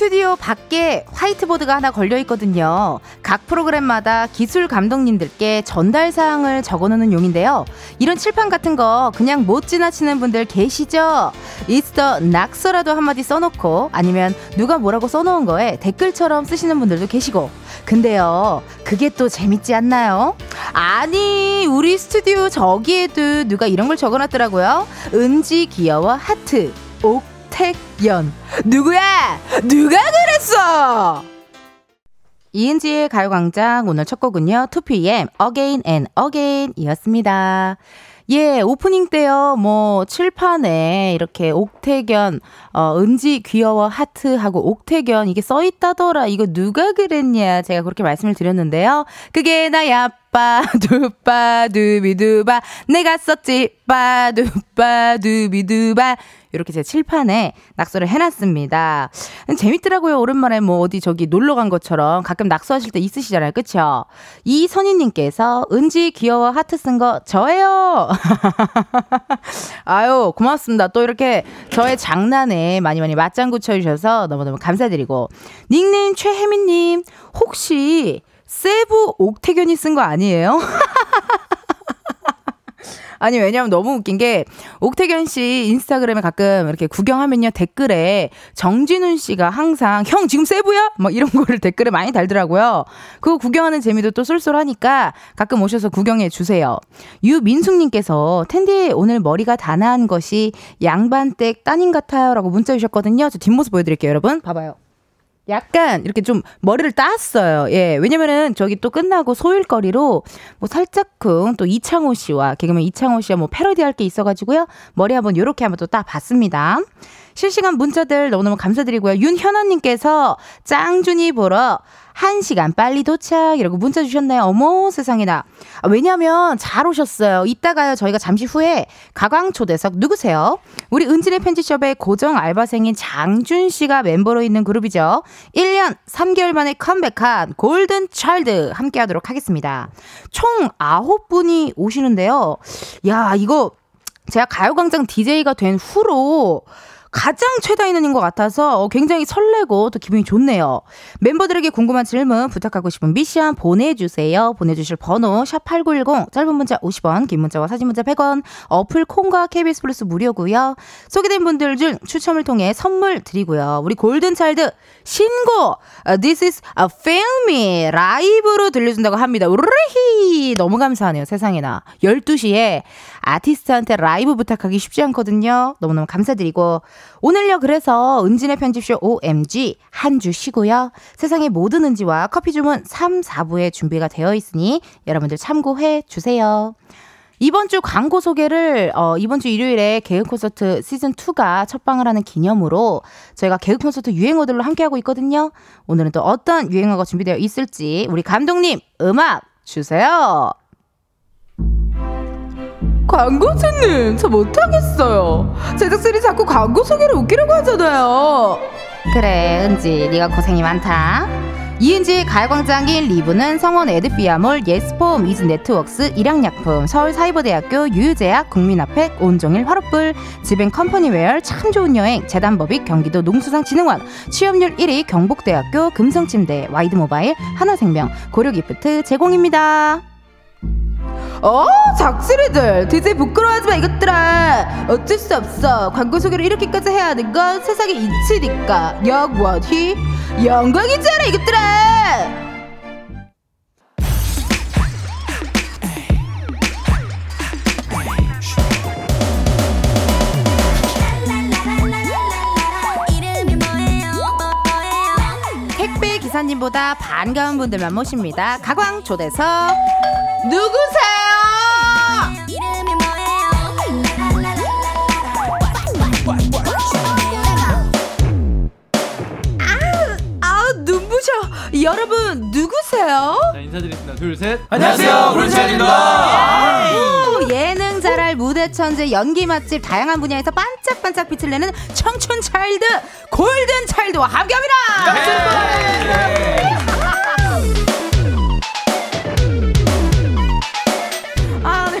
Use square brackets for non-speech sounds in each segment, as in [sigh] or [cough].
스튜디오 밖에 화이트보드가 하나 걸려 있거든요. 각 프로그램마다 기술 감독님들께 전달 사항을 적어 놓는 용인데요. 이런 칠판 같은 거 그냥 못 지나치는 분들 계시죠? 이스터 낙서라도 한마디 써놓고 아니면 누가 뭐라고 써놓은 거에 댓글처럼 쓰시는 분들도 계시고. 근데요, 그게 또 재밌지 않나요? 아니, 우리 스튜디오 저기에도 누가 이런 걸 적어 놨더라고요. 은지 귀여워 하트. 옥 택연 누구야? 누가 그랬어? 이은지의 가요광장 오늘 첫 곡은요. 2PM Again and Again 이었습니다. 예, 오프닝 때요, 뭐, 칠판에 이렇게 옥태견, 어, 은지 귀여워 하트하고 옥태견, 이게 써있다더라. 이거 누가 그랬냐. 제가 그렇게 말씀을 드렸는데요. 그게 나야, 빠, [laughs] 두빠, 두비두바. 내가 썼지, 빠, 두빠, 두비두바. 이렇게 제 칠판에 낙서를 해놨습니다. 재밌더라고요. 오랜만에 뭐 어디 저기 놀러 간 것처럼 가끔 낙서하실 때 있으시잖아요. 그쵸? 이선희님께서 은지 귀여워 하트 쓴 거 저예요. [laughs] 아유, 고맙습니다. 또 이렇게 저의 장난에 많이 많이 맞장구 쳐주셔서 너무너무 감사드리고. 닉네임 최혜민님, 혹시 세부 옥태견이 쓴 거 아니에요? [laughs] 아니 왜냐면 너무 웃긴 게 옥태견 씨 인스타그램에 가끔 이렇게 구경하면요 댓글에 정진훈 씨가 항상 형 지금 세부야? 막 이런 거를 [laughs] 댓글에 많이 달더라고요. 그거 구경하는 재미도 또 쏠쏠하니까 가끔 오셔서 구경해 주세요. 유민숙님께서 텐디 오늘 머리가 단아한 것이 양반댁 따님 같아요라고 문자 주셨거든요. 저 뒷모습 보여드릴게요, 여러분. 봐봐요. 약간 이렇게 좀 머리를 땄어요. 예. 왜냐면은 저기 또 끝나고 소일거리로 뭐 살짝쿵 또 이창호 씨와 개그맨 이창호 씨와 뭐 패러디 할게 있어가지고요. 머리 한번 요렇게 한번 또딱 봤습니다. 실시간 문자들 너무너무 감사드리고요. 윤현아님께서 짱준이 보러 1시간 빨리 도착 이라고 문자 주셨네요. 어머 세상에나. 아, 왜냐면 잘 오셨어요. 이따가요 저희가 잠시 후에 가광 초대석 누구세요? 우리 은진의 편지숍의 고정 알바생인 장준 씨가 멤버로 있는 그룹이죠. 1년 3개월 만에 컴백한 골든 차일드 함께 하도록 하겠습니다. 총 9분이 오시는데요. 야 이거 제가 가요광장 DJ가 된 후로 가장 최다 인원인 것 같아서 굉장히 설레고 또 기분이 좋네요. 멤버들에게 궁금한 질문 부탁하고 싶은 미션 보내주세요. 보내주실 번호 샵8910 짧은 문자 50원 긴 문자와 사진 문자 100원 어플 콩과 KBS 플러스 무료고요. 소개된 분들 중 추첨을 통해 선물 드리고요. 우리 골든차일드 신곡 This is a film 라이브로 들려준다고 합니다. 우르히 너무 감사하네요. 세상에나 12시에 아티스트한테 라이브 부탁하기 쉽지 않거든요. 너무너무 감사드리고 오늘요 그래서 은진의 편집쇼 OMG 한 주 쉬고요. 세상의 모든 은지와 커피 주문 3, 4부에 준비가 되어 있으니 여러분들 참고해 주세요. 이번 주 광고 소개를 어, 이번 주 일요일에 개그 콘서트 시즌 2가 첫 방을 하는 기념으로 저희가 개그 콘서트 유행어들로 함께하고 있거든요. 오늘은 또 어떤 유행어가 준비되어 있을지 우리 감독님 음악 주세요. 광고주님, 저 못하겠어요. 제작진이 자꾸 광고 소개를 웃기려고 하잖아요. 그래, 은지, 네가 고생이 많다. 이은지의 가요광장 1, 2부는 성원 에드피아몰, 예스폼, 이즈네트웍스, 일양약품, 서울사이버대학교, 유유제약, 국민아팩, 온종일 화롯불, 지벤 컴퍼니웨어, 참 좋은 여행, 재단법인 경기도 농수산진흥원, 취업률 1위 경북대학교, 금성침대, 와이드모바일, 하나생명, 고려기프트 제공입니다. 어 작스리들. DJ 부끄러워하지 마 이것들아. 어쩔 수 없어. 광고 소개를 이렇게까지 해야 하는 건 세상의 이치니까. 영원히 영광이잖아 이것들아. 택배 기사님보다 반가운 분들만 모십니다. 가광 초대석 누구세요? 눈부셔. 여러분 누구세요? 자 인사드리겠습니다. 둘 셋. 안녕하세요, 브루찬입니다. 오, 예능 잘할 무대 천재, 연기 맛집, 다양한 분야에서 반짝반짝 빛을 내는 청춘 차일드, 골든 차일드와 함께합니다. 네.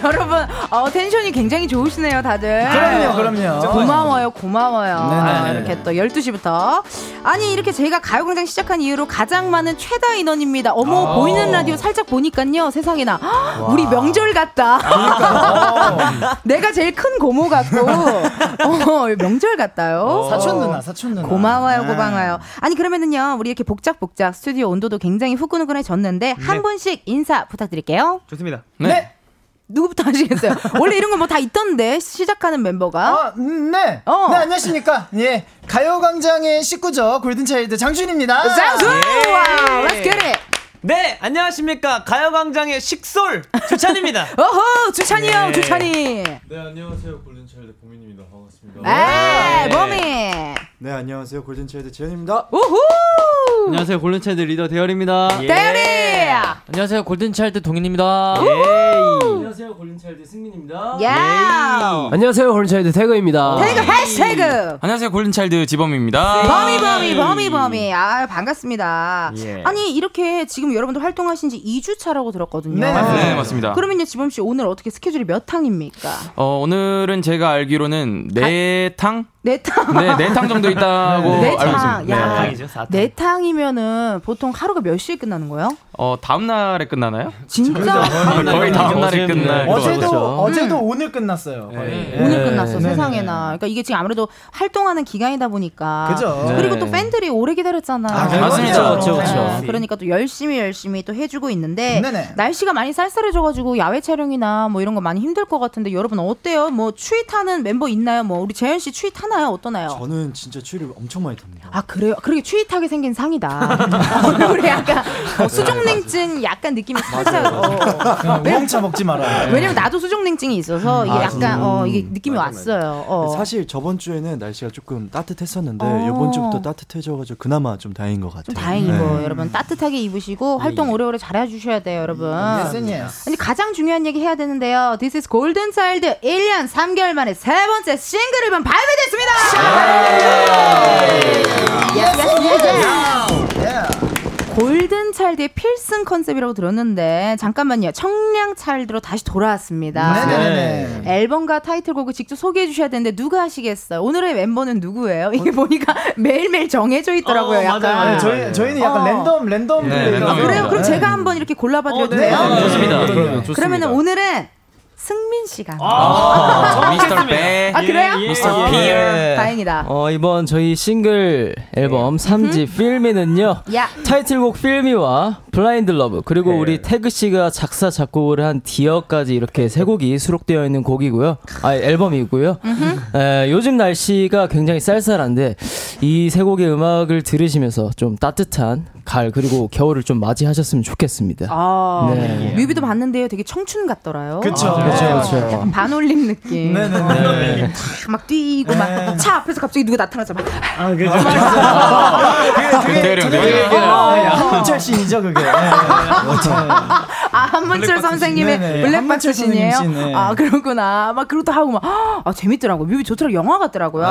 [laughs] 여러분, 어, 텐션이 굉장히 좋으시네요, 다들. 그럼요, 그럼요. 고마워요, 고마워요. 네, 네, 아, 네. 이렇게 또 12시부터. 아니, 이렇게 저희가 가요광장 시작한 이후로 가장 많은 최다 인원입니다. 어머, 아~ 보이는 라디오 살짝 보니까요, 세상에나. 와. 우리 명절 같다. [laughs] 내가 제일 큰 고모 같고, 어, 명절 같다요. 어. 사촌 누나, 사촌 누나. 고마워요, 고마워요. 아니, 그러면은요, 우리 이렇게 복작복작 스튜디오 온도도 굉장히 후끈후끈해졌는데, 네. 한 분씩 인사 부탁드릴게요. 좋습니다. 네. 네. 누구부터 하시겠어요? 원래 이런 거 뭐 다 있던데 시작하는 멤버가. 아, 네. 어. 네 안녕하십니까. 예 가요광장의 식구죠 골든차일드 장준입니다. 장준. 예. 와, let's get it. 네, 안녕하십니까. 가요광장의 식솔 주찬입니다. [laughs] 어허, 주찬이 네. 형, 주찬이. 네, 안녕하세요. 골든차일드 보민입니다. 반갑습니다. 네, 보민. 네, 안녕하세요. 골든차일드 재현입니다. 우후. 안녕하세요. 골든차일드 리더 대열입니다. 예. 대열이. 안녕하세요. 골든차일드 동인입니다. 예. 안녕하세요. 골든차일드 승민입니다. 예. 안녕하세요. 골든차일드 태그입니다. 태그 해시태그. 안녕하세요. 골든차일드 지범입니다. 범이 범이 범이 범이. 아, 반갑습니다. 예. 아니, 이렇게 지금 여러분들 활동하신 지 2주 차라고 들었거든요. 네, 네 맞습니다. 그러면요, 지범 씨 오늘 어떻게 스케줄이 몇 탕입니까? 어, 오늘은 제가 알기로는 네 탕? 네 탕. 네, 네탕 정도 있다고 네 알고 있습니다. 네. 야, 탕이죠, 네 탕이면은 보통 하루가 몇 시에 끝나는 거예요? 어, 다음 날에 끝나나요? 진짜? 거의 다음 날에 끝나. 어제도 어제도 음. 오늘 끝났어요. 네. 오늘 끝났어. 네. 세상에나. 그러니까 이게 지금 아무래도 활동하는 기간이다 보니까. 그죠. 그리고 또 팬들이 오래 기다렸잖아요. 아, 맞습니다. 그렇죠, 그렇죠. 그러니까 또 열심히 열심히 또 해주고 있는데 네네. 날씨가 많이 쌀쌀해져가지고 야외 촬영이나 뭐 이런 거 많이 힘들 것 같은데 여러분 어때요? 뭐 추위 타는 멤버 있나요? 뭐 우리 재현 씨 추위 타나요? 어떠나요? 저는 진짜 추위를 엄청 많이 탑니다. 아 그래요? 그렇게 추위 타게 생긴 상이다. [laughs] 얼굴에 약간 어, 수족냉증 약간 느낌이 살짝. 어. 멍차 먹지 마라. 왜냐면 나도 수족냉증이 있어서 이게 아, 약간 어 이게 느낌이 맞아, 왔어요. 어. 사실 저번 주에는 날씨가 조금 따뜻했었는데 어. 이번 주부터 따뜻해져가지고 그나마 좀 다행인 것 같아요. 다행이고 네. 여러분 따뜻하게 입으시고 활동 예. 오래오래 잘해주셔야 돼요, 여러분. yes, yes. 아니 가장 중요한 얘기 해야 되는데요. This is Golden Child 1년 3개월 만에 세 번째 싱글 앨범 발매됐습니다. Yes, yes, yes. 골든 차일드의 필승 컨셉이라고 들었는데 잠깐만요. 청량 차일드로 다시 돌아왔습니다. 네네네. 앨범과 타이틀곡을 직접 소개해 주셔야 되는데 누가 하시겠어요? 오늘의 멤버는 누구예요? 이게 보니까 [laughs] 매일매일 정해져 있더라고요. 어, 약간. 맞아요. 저희 저희는 약간 어. 랜덤 랜덤 네, 랜덤. 그래요? 그럼 제가 한번 이렇게 골라봐 드려도 어, 네. 돼요? 네. 좋습니다. 네. 그러면 오늘은 승민 씨가. 아, 미스터 [laughs] 배. 아, 그래요? 예, 예, 미스터 피. 예. 다행이다. 어, 이번 저희 싱글 앨범 3집 Feel Me는요. 야. 타이틀곡 Feel Me와 Blind Love 그리고 네. 우리 태그 씨가 작사 작곡을 한 Dear까지 이렇게 세 곡이 수록되어 있는 곡이고요. 아, 앨범이고요. 에, 요즘 날씨가 굉장히 쌀쌀한데 이 세 곡의 음악을 들으시면서 좀 따뜻한 가을 그리고 겨울을 좀 맞이하셨으면 좋겠습니다. 아, 네. 뮤비도 봤는데요. 되게 청춘 같더라요. 그렇죠. 그렇죠. 약간 반올림 느낌. 네네네. 네. 막 뛰고 막 차 앞에서 갑자기 누가 나타나서 막. 아, 그죠. 그게 그게 한문철 씬이죠, 그게. 아, 네. 네, 네. 네. [laughs] 한문철 선생님의 블랙박스 씬이에요. 아, 그렇구나. 막 그렇다 하고 막 아, 재밌더라고. 뮤비 좋더라고. 영화 같더라고요.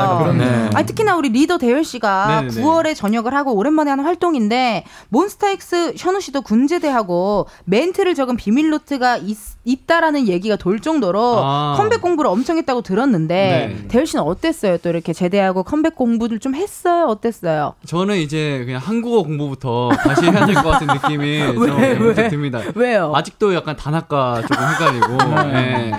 아, 특히나 우리 리더 대열 씨가 9월에 전역을 하고 오랜만에 하는 활동인데 몬스타엑스 셔누 씨도 군제대하고 멘트를 적은 비밀 노트가 있, 있다라는 얘기가 돌 정도로 아. 컴백 공부를 엄청 했다고 들었는데 네. 대열 씨는 어땠어요? 또 이렇게 제대하고 컴백 공부를 좀 했어요? 어땠어요? 저는 이제 그냥 한국어 공부부터 다시 해야 될 것 같은 느낌이 [laughs] 좀 왜? 듭니다. 왜요? 아직도 약간 단아까 조금 헷갈리고 [laughs] 네.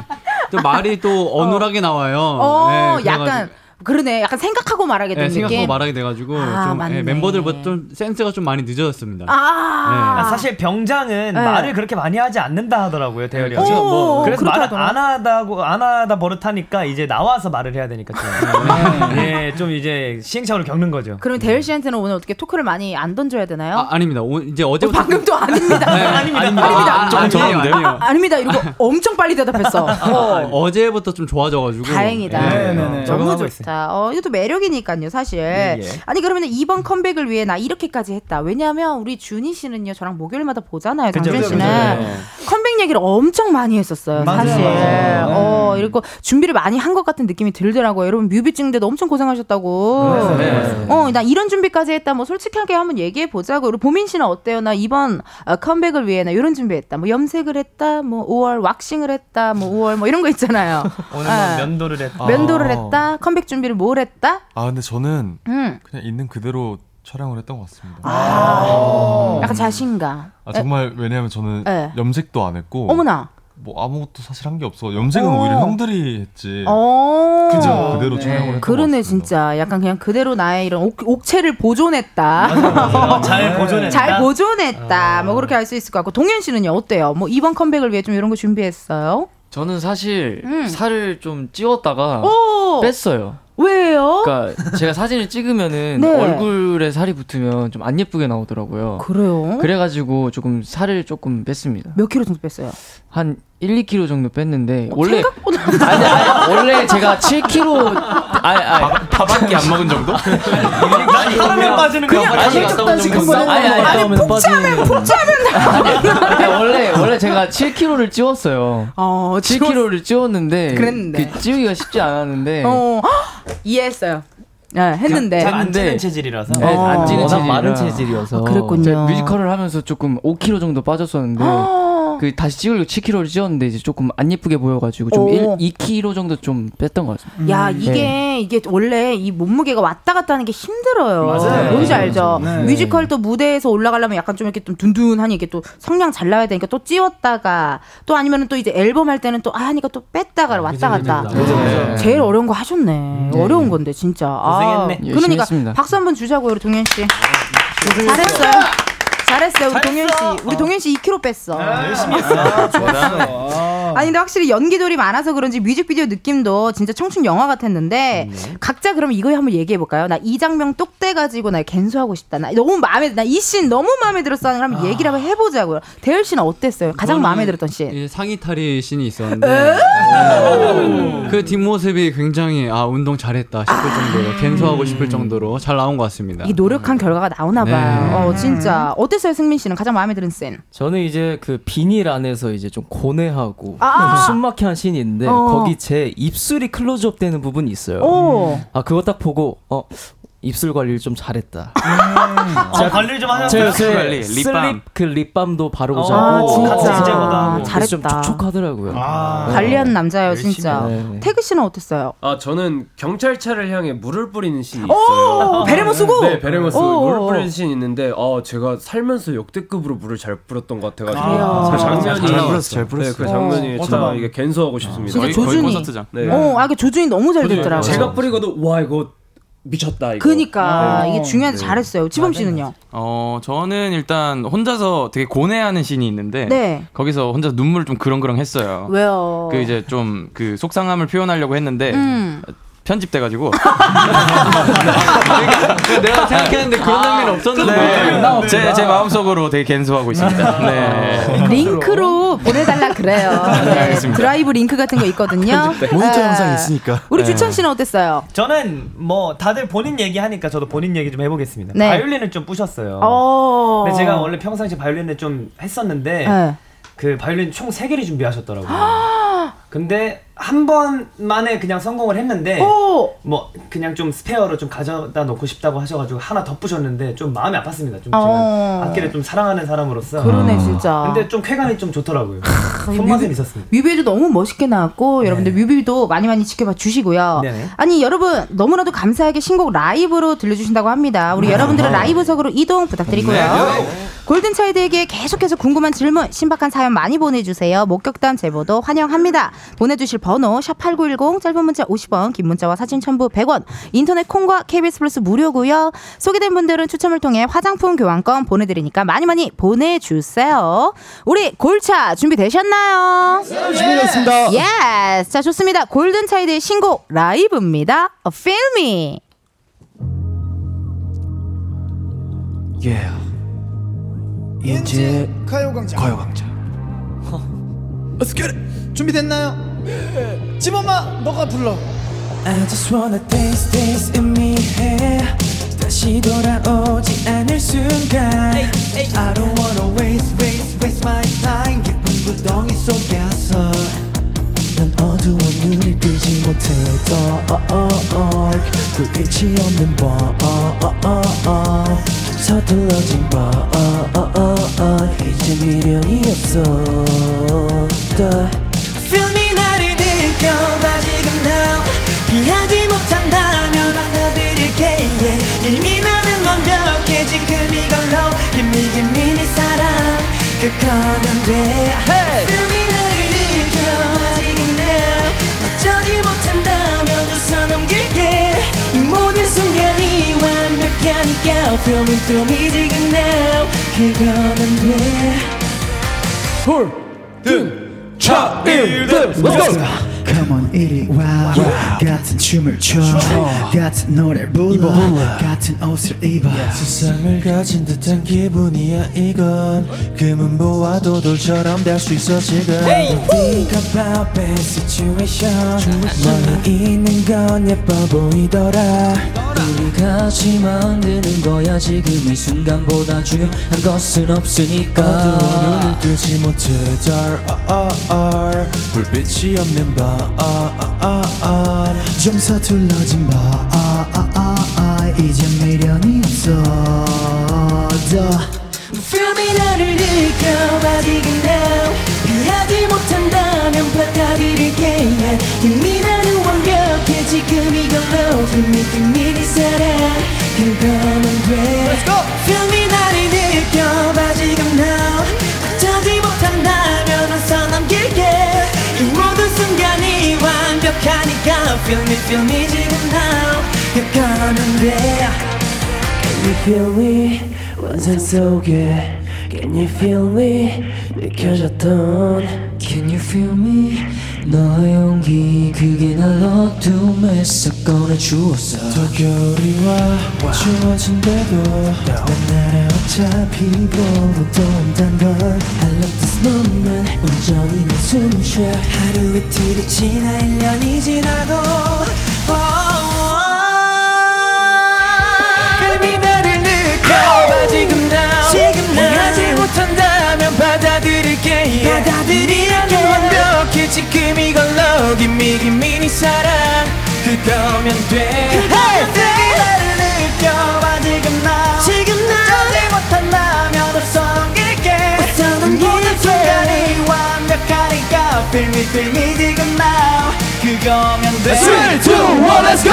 또 말이 또 어눌하게 나와요. 어, 네, 약간 그러네. 약간 생각하고 말하게 된 네, 느낌. 생각하고 말하게 돼가지고 아, 좀 네, 멤버들보다 좀 센스가 좀 많이 늦어졌습니다. 아, 네. 아 사실 병장은 네. 말을 그렇게 많이 하지 않는다 하더라고요 대열이 형. 뭐, 그래서 말을 안 하다고 안 하다 버릇하니까 이제 나와서 말을 해야 되니까 좀, 네, 좀 이제 시행착오를 겪는 거죠. 그럼 대열 씨한테는 오늘 어떻게 토크를 많이 안 던져야 되나요? 아, 아닙니다. 오, 이제 어제부터 어, 방금 또 아닙니다. 네, [laughs] 아닙니다. 아닙니다. 아닙니다. 좀 아니에요. 아, 아, 닙니다 이러고 엄청 빨리 대답했어. 어. 제부터 좀 좋아져가지고. 다행이다. 네, 네, 네. 너무 좋다. 어, 이것도 매력 매력이니까요, 사실. 예, 예. 아니 그러면 이번 컴백을 위해 나 이렇게까지 했다. 왜냐하면 우리 준희 씨는요, 저랑 목요일마다 보잖아요, 장준 씨는. 네. 컴백 얘기를 엄청 많이 했었어요, 맞아요, 사실. 맞아요. 어, 이렇게 준비를 많이 한 것 같은 느낌이 들더라고요. 여러분 뮤비 찍는데도 엄청 고생하셨다고. 네. 어, 나 이런 준비까지 했다. 뭐 솔직하게 한번 얘기해 보자고. 우리 보민 씨는 어때요? 나 이번 어, 컴백을 위해 나 이런 준비했다. 뭐 염색을 했다. 뭐 5월 왁싱을 했다. 뭐 5월 뭐 이런 거 있잖아요. [laughs] 오늘 뭐 아. 면도를 했다. 면도를 아. 했다. 컴백 준비 를 뭘 했다? 아 근데 저는 음. 그냥 있는 그대로 촬영을 했던 것 같습니다. 아. 약간 자신감. 아, 정말 왜냐하면 저는 에. 염색도 안 했고 어머나. 뭐 아무것도 사실 한 게 없어. 염색은 어. 오히려 형들이 했지. 어. 그죠? 그대로 촬영을 했던 그러네 것 같습니다. 진짜 약간 그냥 그대로 나의 이런 옥, 옥체를 보존했다. 어, 잘 보존했다. 잘 보존했다. 뭐 그렇게 할수 있을 것 같고 동현 씨는요 어때요? 뭐 이번 컴백을 위해 좀 이런 거 준비했어요? 저는 사실 음. 살을 좀 찌웠다가 오 뺐어요. 왜요? 그러니까 제가 사진을 찍으면은 네. 얼굴에 살이 붙으면 좀 안 예쁘게 나오더라고요. 그래요? 그래가지고 조금 살을 조금 뺐습니다. 몇 킬로 정도 뺐어요? 한 1, 2kg 정도 뺐는데 원래 생각보다 아니, 아니 원래 제가 7kg 아니 아니 밥한끼안 먹은 정도? [laughs] 하루면 빠지는 거 그냥 아니야? 살짝 단식 한 번에 아니 아니 아니, 원래 원래 제가 7kg를 찌웠어요. 어 7kg를 찌웠는데 그랬는데. 그 찌우기가 쉽지 않았는데 어 헉! 이해했어요. 네, 했는데 안 찌는 체질이라서. 네, 안 찌는 워낙 체질이라. 마른 체질이어서. 아, 그랬군요. 뮤지컬을 하면서 조금 5kg 정도 빠졌었는데 어. 그 다시 찌우려고 7kg를 찌웠는데 이제 조금 안 예쁘게 보여가지고 좀 오. 1, 2kg 정도 좀 뺐던 것 같습니다. 야 이게 이게 원래 이 몸무게가 왔다 갔다 하는 게 힘들어요. 맞아요. 뭔지 알죠? 네. 뮤지컬도 무대에서 올라가려면 약간 좀 이렇게 좀 둔둔하니 이게 또 성량 잘 나야 되니까 또 찌웠다가 또 아니면은 또 이제 앨범 할 때는 또 아, 하니까 또 뺐다가 왔다 갔다. 네. 제일 어려운 거 하셨네. 어려운 건데 진짜. 아, 고생했네. 열심히 그러니까. 박수 한번 주자고요, 우리 동현 씨. 잘했어요. 잘했어요, 우리 동현 씨. 우리 동현 씨 2kg 뺐어. 열심히 했어. 좋았어. 아니 근데 확실히 연기돌이 많아서 그런지 뮤직비디오 느낌도 진짜 청춘 영화 같았는데 각자 그럼 이거 한번 얘기해 볼까요? 나 이 장면 똑대 가지고 나 갠수하고 싶다. 나 너무 마음에 나 이 씬 너무 마음에 들었어 하는 거 한번 얘기를 한번 해보자고요. 대열 씨는 어땠어요? 가장 마음에 들었던 씬. 이 상의 탈의 씬이 있었는데 네. 그 뒷모습이 굉장히 아 운동 잘했다 싶을 정도로 갠소하고 싶을 정도로 잘 나온 것 같습니다. 이 노력한 결과가 나오나 네. 봐요. 어 진짜 어땠어요, 승민 씨는 가장 마음에 드는 씬? 저는 이제 그 비닐 안에서 이제 좀 고뇌하고 아. 좀 숨막혀 한 씬이 있는데 어. 거기 제 입술이 클로즈업 되는 부분이 있어요. 오. 아 그거 딱 보고 어 입술 관리를 좀 잘했다. 어, 관리를 좀 제가 하셨어요? 요새 관리, 립밤. 슬립 그 립밤도 바르고 어, 자고 아 같이 진짜 좀 잘했다. 촉촉하더라고요. 아. 관리하는 남자예요, 열심히 진짜. 네. 태그 씨는 어땠어요? 아 저는 경찰차를 향해 물을 뿌리는 씬이 있어요. 오, 베레모 쓰고. 네, 베레모 쓰 오. 물을 뿌리는 씬이 있는데 어 제가 살면서 역대급으로 물을 잘 뿌렸던 것 같아 가지고 그래요. 그 장면이 잘 뿌렸어, 잘 뿌렸어. 네, 그 장면이 어, 진짜 어쩌다. 이게 갠소하고 싶습니다. 진짜 조준이. 콘서트장. 네. 어, 아, 그 조준이 너무 잘 됐더라고요. 제가 뿌리고도 와 이거 미쳤다 이거. 그니까 이게 어. 중요한데 잘했어요. 지범 씨는요? 어 저는 일단 혼자서 되게 고뇌하는 씬이 있는데 네. 거기서 혼자 눈물 좀 그렁그렁했어요. 왜요? 그 이제 좀 그 속상함을 표현하려고 했는데 음. 편집돼가지고 [laughs] 내가 생각했는데 그런 장면이 없었는데 제, 제 마음속으로 되게 갠소하고 있습니다. 네. 링크로 보내달라 그래요. 네, 알겠습니다. 드라이브 링크 같은 거 있거든요. 모니터 아, 영상이 있으니까. 우리 주찬 씨는 어땠어요? 저는 뭐 다들 본인 얘기하니까 저도 본인 얘기 좀 해보겠습니다. 네. 바이올린을 좀 부셨어요. 어. 근데 제가 원래 평상시 바이올린을 좀 했었는데 네. 그 바이올린 총 3개를 준비하셨더라고요. 근데 한 번만에 그냥 성공을 했는데 오. 뭐 그냥 좀 스페어로 좀 가져다 놓고 싶다고 하셔가지고 하나 더 부셨는데 좀 마음이 아팠습니다. 좀 어. 악기를 좀 사랑하는 사람으로서. 그러네 진짜. 근데 좀 쾌감이 좀 좋더라고요. 손맛은 있었습니다. 뮤비도 너무 멋있게 나왔고 여러분들 뮤비도 많이 많이 지켜봐 주시고요. 네네. 아니 여러분 너무나도 감사하게 신곡 라이브로 들려주신다고 합니다. 우리 여러분들은 라이브석으로 이동 부탁드리고요. 골든 차이드에게 계속해서 궁금한 질문, 신박한 사연 많이 보내주세요. 목격담 제보도 환영합니다. 보내주실 번호 샵8910 짧은 문자 50원, 긴 문자와 사진 첨부 100원, 인터넷 콩과 KBS 플러스 무료고요. 소개된 분들은 추첨을 통해 화장품 교환권 보내드리니까 많이 많이 보내주세요. 우리 골차 준비되셨나요? 준비됐습니다. Yes. 자, 좋습니다. 골든차이드의 신곡 라이브입니다. Feel Me. 이제 가요광장. 가요광장. Let's get it. 준비됐나요? 네. 지범아, 너가 불러. I just wanna taste this in me hair 다시 돌아오지 않을 순간 I don't wanna waste waste waste my time 기쁜 구덩이 속에서 난 어두운 눈을 뜨지 못해도 불빛이 없는 밤 서툴러진 밤 이제 미련이 없어 Feel me 나를 느껴봐 지금 now 피하지 못한다면 받아들일게 yeah. 이미 나는 완벽해 지금 이걸로 Give me give me 내 사랑 그거면 돼. Feel me 나를 느껴봐 지금 now 어쩌지 못한다면 웃어 넘길게. 이 모든 순간이 완벽하니까 Feel me feel me 지금 now 그거면 돼 차 1등 Let's go. Come on 이리 와. 같은 춤을 춰. 같은 노래를 불러. 같은 옷을 입어. 세상을 가진 듯한 기분이야 이건. 금은 보아도 돌처럼 될 수 있어 지금. Think about bad situation. 너는 있는 건 예뻐 보이더라 우리 같이 만드는 거야. 지금 이 순간보다 중요한 것은 없으니까. 어두운 눈을 뜨지 못해 달 불빛이 없는 좀 서툴러진 봐 이제 미련이 없어. Feel me 나를 느껴봐. 지금 now 피하지 못한다면 받아들일게. yeah. 이미 나는 완벽해 지금 이걸로 Give me give me 네 사랑 그거면 돼 Feel me 나를 느껴봐 지금 now 어쩌지 못한다면 웃어 넘길게 이 모든 순간이 완벽하니까 Feel me feel me 지금 now 그거면 돼 Can you feel me 환상 속에 Can you feel me 느껴졌던 Can you feel me 너의 용기 그게 날 어둠에서 꺼내주었어. 더 겨울이 와. 추워진대도 난 나를 어차피 보러도 온단 걸 I love this moment 온전히 내 숨쉬어 하루 이틀이 지나 1년이 지나도 Baby 나를 느껴봐 지금 now 지금 하지 못한다면 받아들일게. yeah. 받아들이라 면 완벽해 지금 이걸로 me give me 네 사랑 그거면 돼. 그거면 돼. 나를 느껴봐 지금 나. 지금 나. 어쩌지 못한다면 웃어 넘길게. 웃어 넘길게 모든 순간이 완벽하니까 Feel me feel me 지금 now. 그거면 돼. 3, 2, 1, let's go!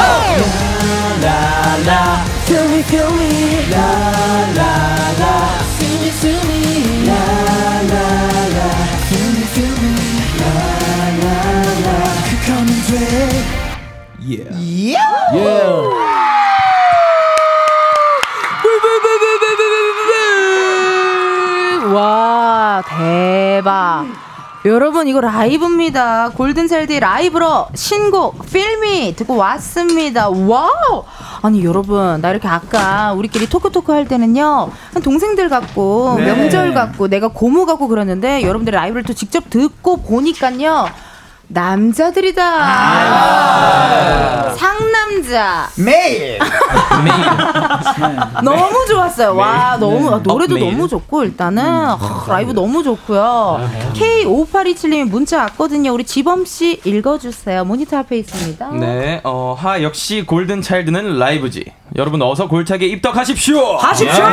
라라라. Feel me feel me. 라라라. Feel me feel me. 라라라 그거면 돼 Yeah. 와 대박 여러분 이거 라이브입니다 골든차일드 라이브로 신곡 Feel Me 듣고 왔습니다 와우 아니 여러분 나 이렇게 아까 우리끼리 토크토크 할 때는요 한 동생들 같고 네. 명절 같고 내가 고모 같고 그러는데 여러분들 라이브를 또 직접 듣고 보니까요 남자들이다. 상 남자 매일 [laughs] 너무 좋았어요. 와, 네. 너무 아, 노래도 업 매일. 너무 좋고 일단은 아, 라이브 너무 좋고요. K5827님이 문자 왔거든요. 우리 지범 씨 읽어주세요. 모니터 앞에 있습니다. 네, 어, 하 역시 골든 차일드는 라이브지. 여러분 어서 골차게 입덕하십시오. 가십시오.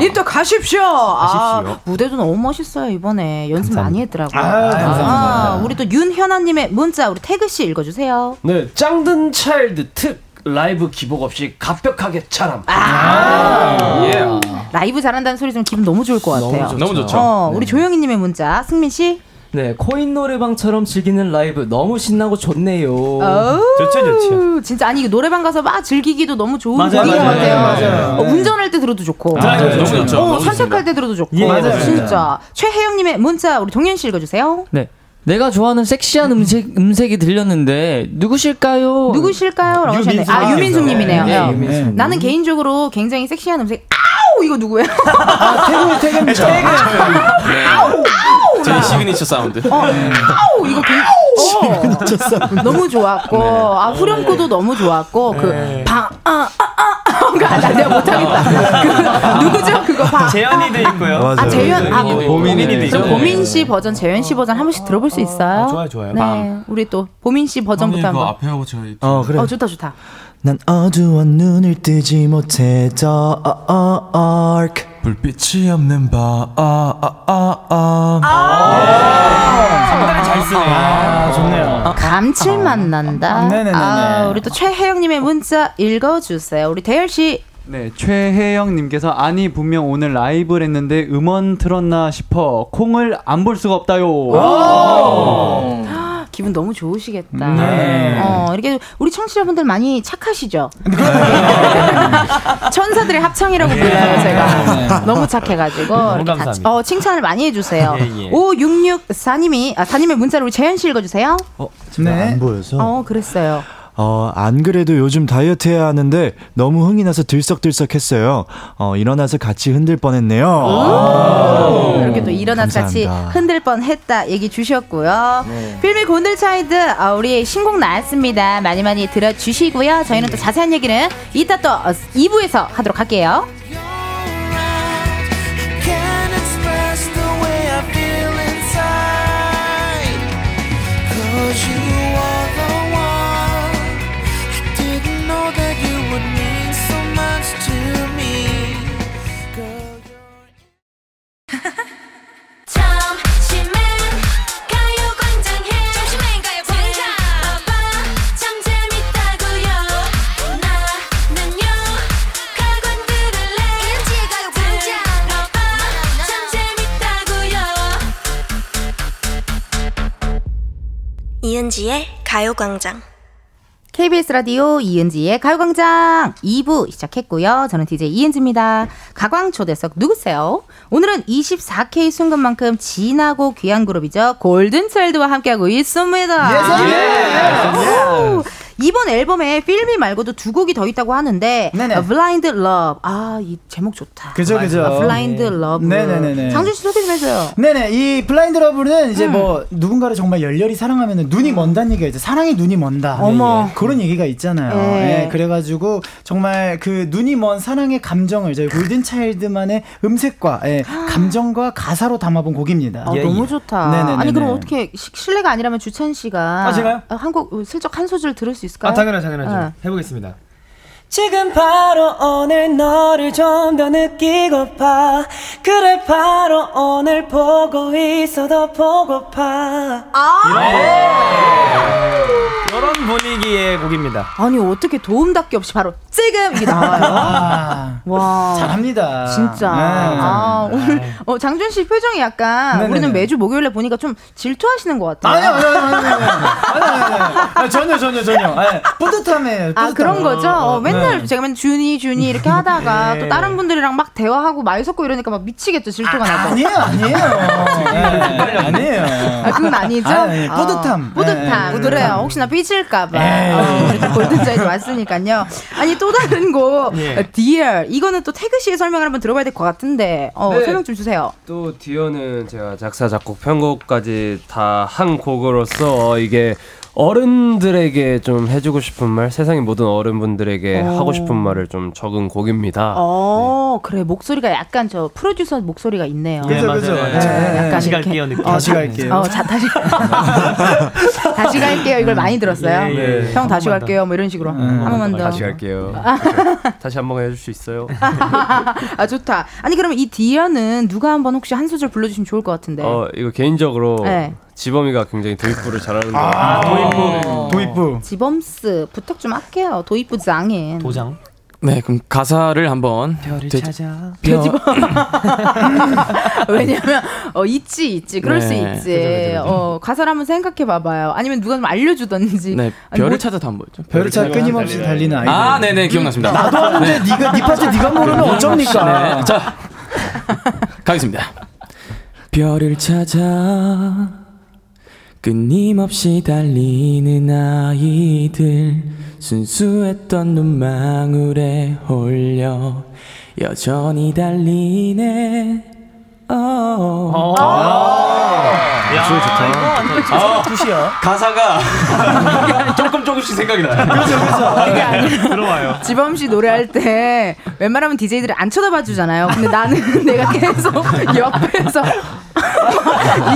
예. 입덕 가십시오. 아, 가십시오. 무대도 너무 멋있어요 이번에 연습 많이 했더라고요. 아유, 감사합니다. 아, 우리 또 윤현아님의 문자 우리 태그 씨 읽어주세요. 네, 짱든 차 일드 특 라이브 기복 없이 갑벽하게 차람. 아. 예. 라이브 잘한다는 소리 좀 기분 너무 좋을 것 같아요. 좋죠. 너무 좋죠. 어, 네. 우리 조영희님의 문자 승민 씨. 네, 코인 노래방처럼 즐기는 라이브 너무 신나고 좋네요. 어우, 진짜 아니 노래방 가서 막 즐기기도 너무 좋은 맞아요, 곡인 것 맞아요. 같아요. 맞아요. 어, 운전할 때 들어도 좋고, 맞아요. 너무 좋죠. 어, 너무 산책할 때 들어도 좋고, 예, 맞아요. 진짜 최혜영님의 문자 우리 동현 씨 읽어주세요. 네. 내가 좋아하는 섹시한 음색 음색이 들렸는데 누구실까요? 누구실까요? 라고 하셨네. 아 유민숙님이네요. 네, 어. 유민숙. 나는 개인적으로 굉장히 섹시한 음색. 아우 이거 누구예요? 태그 태그입니다. 아우 아우 저희 시그니처 사운드. 어, 아우 이거 굉장히 어, 너무 좋았고 아 후렴구도 너무 좋았고 네. 그방아아아 그건가? 나 내가 못하겠다. 그, 누구죠? 그거 봐. 재현이도 있고요. 아, 재현, 아, 뭐, 보민이도 저 있고. 보민 씨 버전, 재현 씨 버전 한 번씩 들어볼 수 있어요? 좋아요, 좋아요. 네, 밤. 우리 또 보민 씨 버전부터 한번. 하고 제가 어 그래. 어, 좋다, 좋다. 난 어두운 눈을 뜨지 못해 dark 불빛이 없는 밤 아, 아, 아, 상당히 잘 쓰네. 아, 좋네요. 감칠맛 난다. 네네네네. 아, 우리 또 최혜영님의 문자 읽어주세요. 우리 대열 씨. 네, 최혜영님께서 아니 분명 오늘 라이브를 했는데 음원 틀었나 싶어 콩을 안 볼 수가 없다요. 기분 너무 좋으시겠다. 네. 어, 이렇게 우리 청취자분들 많이 착하시죠? [laughs] 천사들의 합창이라고 불러요, 제가. 너무 착해가지고. 너무 감사합니다. 어, 칭찬을 많이 해주세요. 예, 예. 5664님이, 아, 4님의 문자를 우리 재현 씨 읽어주세요. 제가 안 보여서 어, 그랬어요. 어, 안 그래도 요즘 다이어트 해야 하는데 너무 흥이 나서 들썩들썩 했어요. 어, 일어나서 같이 흔들 뻔 했네요. 이렇게 또 일어나서 같이. 흔들 뻔 했다 얘기 주셨고요. 네. 필미 곤들차이드 어, 우리 신곡 나왔습니다. 많이 많이 들어주시고요. 저희는 또 자세한 얘기는 이따 또 어, 2부에서 하도록 할게요. 이은지의 가요광장. KBS 라디오 이은지의 가요광장 2부 시작했고요. 저는 DJ 이은지입니다. 가광 초대석 누구세요? 오늘은 24K 순간만큼 진하고 귀한 그룹이죠. 골든차일드와 함께하고 있습니다. 오! 이번 앨범에 필미 말고도 두 곡이 더 있다고 하는데 Blind Love 아이 제목 좋다. 그죠, 그죠. Blind Love. 네네네네. 장준 씨 소개 좀 해줘요. 네네 이 블라인드 러브는 이제 음. 뭐 누군가를 정말 열렬히 사랑하면 눈이 먼다는 얘기가 있죠 사랑이 눈이 먼다 어머. 예, 그런 얘기가 있잖아요 네. 예, 그래가지고 정말 그 눈이 먼 사랑의 감정을 저희 골든 차일드만의 음색과 예, 감정과 가사로 담아본 곡입니다 아, 너무 좋다. 네네네네. 아니 그럼 어떻게 시- 실례가 아니라면 주찬 씨가 아, 제가요? 한곡 슬쩍 한 소절 들을 수 있을까요? 아, 당연하죠, 당연하죠. 네. 해보겠습니다. 지금 바로 오늘 너를 좀 더 느끼고파 그래 바로 오늘 보고 있어도 보고파 이런 분위기의 곡입니다. 아니 어떻게 도움닫기 없이 바로 지금 이게 나와요? 아, 와 잘합니다 진짜. 네. 아, 오늘 어, 장준 씨 표정이 약간 네네네. 우리는 매주 목요일에 보니까 좀 질투하시는 것 같아요. 아니요, 아니요, 아니요, 아니요. 아니, 전혀, 전혀, 전혀. 아니, 뿌듯함에. 아 그런 거죠. 어, 맨날 네. 제가 맨날 준이 준이 이렇게 하다가 네. 또 다른 분들이랑 막 대화하고 말 섞고 이러니까 막 미치겠죠 질투가 나서. 아니에요, 아니에요. [laughs] 네, 아니에요. 아, 그건 아니죠? 아니, 아니, 어, 뿌듯함. 뿌듯함. 네, 그래요. 혹시나 삐 질까봐. 에이. 어, 이렇게 골든차이드 왔으니까요. 아니, 또 다른 곡, 예. 어, Dear. 이거는 또 태그 씨의 설명을 한번 들어봐야 될 것 같은데, 어, 네. 설명 좀 주세요. 또 디어는 제가 작사 작곡 편곡까지 다 한 곡으로서 이게 어른들에게 좀 해주고 싶은 말 세상의 모든 어른분들에게 어. 하고 싶은 말을 좀 적은 곡입니다. 어, 그래. 목소리가 약간 저 프로듀서 목소리가 있네요. 그죠, 그죠. 어, 네. 약간 다시 이렇게. 갈게요, 느낌. 어, 다시 자- 갈게요. 어, 자, 다시. [laughs] 다시 갈게요. 이걸 많이 들었어요. 예, 예. 형 다시 갈게요. 뭐 이런 식으로. 한 번만 더. 다시 갈게요. 다시 한 번 해줄 수 있어요? [laughs] 아, 좋다. 아니, 그러면 이 Dear는 누가 한번 혹시 한 소절 불러주시면 좋을 것 같은데. 어 이거 개인적으로 네. 지범이가 굉장히 도입부를 잘하는데 아, 도입부. 도입부. 지범 씨 부탁 좀 할게요. 도입부 장인. 도장. 네, 그럼 가사를 한번 돼- 찾아. 돼지범. [laughs] 왜냐면 어 있지 있지 그럴 수 네. 있지. 그죠, 그죠, 그죠. 어 가사를 한번 생각해 봐 봐요. 아니면 누가 좀 알려 주던지. 네, 아니, 별을 뭐- 찾아서 한번 뭐죠? 별을 찾아 끊임없이 달리는 아이들. 아, 네, 네, 기억났습니다. 나도 하는데 네 가 네 파트 네가 모르면 어쩝니까? 네, 자, 가겠습니다. 별을 찾아 끊임없이 달리는 아이들 순수했던 눈망울에 홀려 여전히 달리네 어. 야, 목소리 좋다. 이거 완전 아, 굿이야. 가사가 [laughs] 조금 조금씩 생각이 나요. 그렇죠, 그렇죠. [laughs] 그게 아니라 들어와요. 지범 씨 노래할 때 웬만하면 DJ들이 안 쳐다봐 주잖아요. 근데 나는 [laughs] 내가 계속 옆에서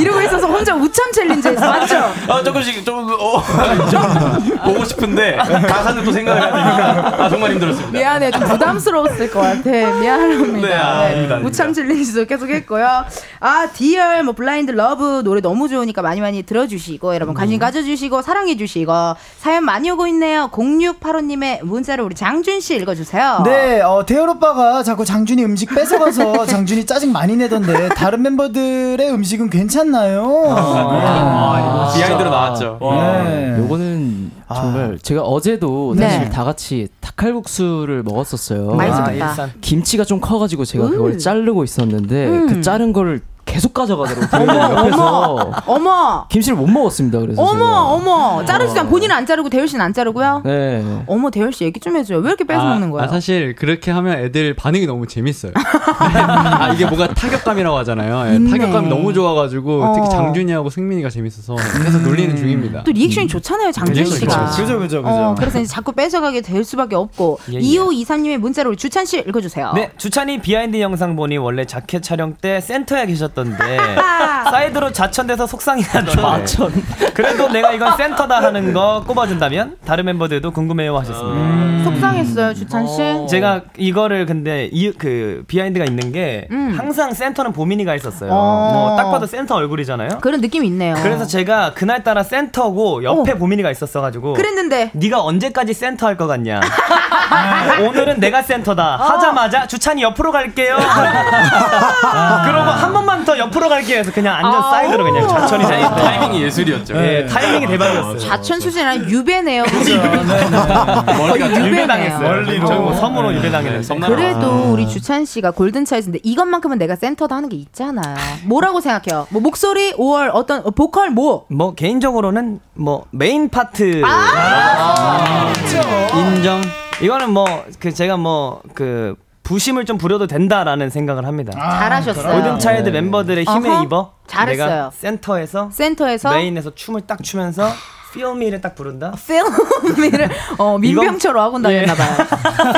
이러고 있어서 혼자 우참 challenge에서 맞죠? 아 조금씩 좀, 어, 좀 보고 싶은데 가사는 또 생각을 해야 되니까 아 정말 힘들었습니다. 미안해 좀 부담스러웠을 것 같아 미안합니다 네, 아, 아닙니다, 아닙니다. 우참 challenge도 계속 했고요 아 Dear 뭐 Blind Love 노래 너무 좋으니까 많이 많이 들어주시고 여러분 관심 가져주시고 사랑해주시고 사연 많이 오고 있네요 0685님의 문자를 우리 장준 씨 읽어주세요 네, 어, 대열 오빠가 자꾸 장준이 음식 뺏어가서 [laughs] 장준이 짜증 많이 내던데 다른 멤버들의 음식은 괜찮나요? 아, 비하인드로 나왔죠. 네. 요거는 정말 제가 어제도 네. 사실 다 같이 닭칼국수를 먹었었어요. 맛있었다. 아. 김치가 좀 커가지고 제가 음. 그걸 자르고 있었는데 음. 그 자른 거를 계속 가져가더라고요. [laughs] 어머 어머 어머 김치를 못 먹었습니다. 그래서 어머 제가. 어머 자르지 않 본인은 안 자르고 대열 씨는 안 자르고요 네. 어머 대열 씨 얘기 좀 해줘요 왜 이렇게 뺏어 먹는 거예요 아, 사실 그렇게 하면 애들 반응이 너무 재밌어요. 아 이게 뭔가 타격감이라고 하잖아요. 예, 있네. 타격감이 너무 좋아가지고 어. 특히 장준이하고 승민이가 재밌어서 계속 놀리는 중입니다. 또 리액션이 좋잖아요 장준 씨가. 그죠, 그죠, 그죠. 어, 그래서 이제 자꾸 뺏어가게 될 수밖에 없고 예, 예. 2523님의 문자로 우리 주찬 씨 읽어주세요 네, 주찬이 behind 영상 보니 원래 자켓 촬영 때 센터에 계셨던데 [laughs] 사이드로 좌천돼서 속상해하던데. 좌천. 그래도 내가 이건 센터다 하는 거 꼽아준다면 다른 멤버들도 궁금해요 하셨습니다. 음. 속상했어요 주찬 씨 제가 이거를 근데 이 그 behind가 있는 게 음. 항상 센터는 보민이가 있었어요. 어. 뭐딱 봐도 센터 얼굴이잖아요. 그런 느낌이 있네요 그래서 제가 그날 따라 센터고 옆에 보민이가 있었어가지고 그랬는데 네가 언제까지 센터 할 것 같냐? [laughs] 오늘은 내가 센터다. 하자마자 주찬이 옆으로 갈게요. [laughs] 그러고 한 번만 더 옆으로 갈게요. 해서 그냥 앉아 사이드로 그냥 좌천이 아니, 되는데. 타이밍이 예술이었죠. 네, 타이밍이 대박이었어요. 좌천 수준 아니라 유배네요 [laughs] 그죠 유배네요. 유배당했어요. 멀리로. 저희 뭐 섬으로 유배당했는데. 그래도 우리 주찬 씨가 골든 차일드인데 이것만큼은 내가 센터다 하는 게 있잖아요. 뭐라고 생각해요? 뭐 목소리 5월 어떤 어, 보컬 뭐? 뭐 개인적으로는 뭐 메인 파트 아! 인정. 이거는 뭐 그 제가 뭐그 부심을 좀 부려도 된다라는 생각을 합니다. 잘하셨어요. 골든 차일드 네. 멤버들의 힘에 어허. 입어. 잘했어요. 내가 센터에서 센터에서 메인에서 춤을 딱 추면서 Feel Me를 딱 부른다. 필미를 어 민병처럼 하고 다녔나 봐요.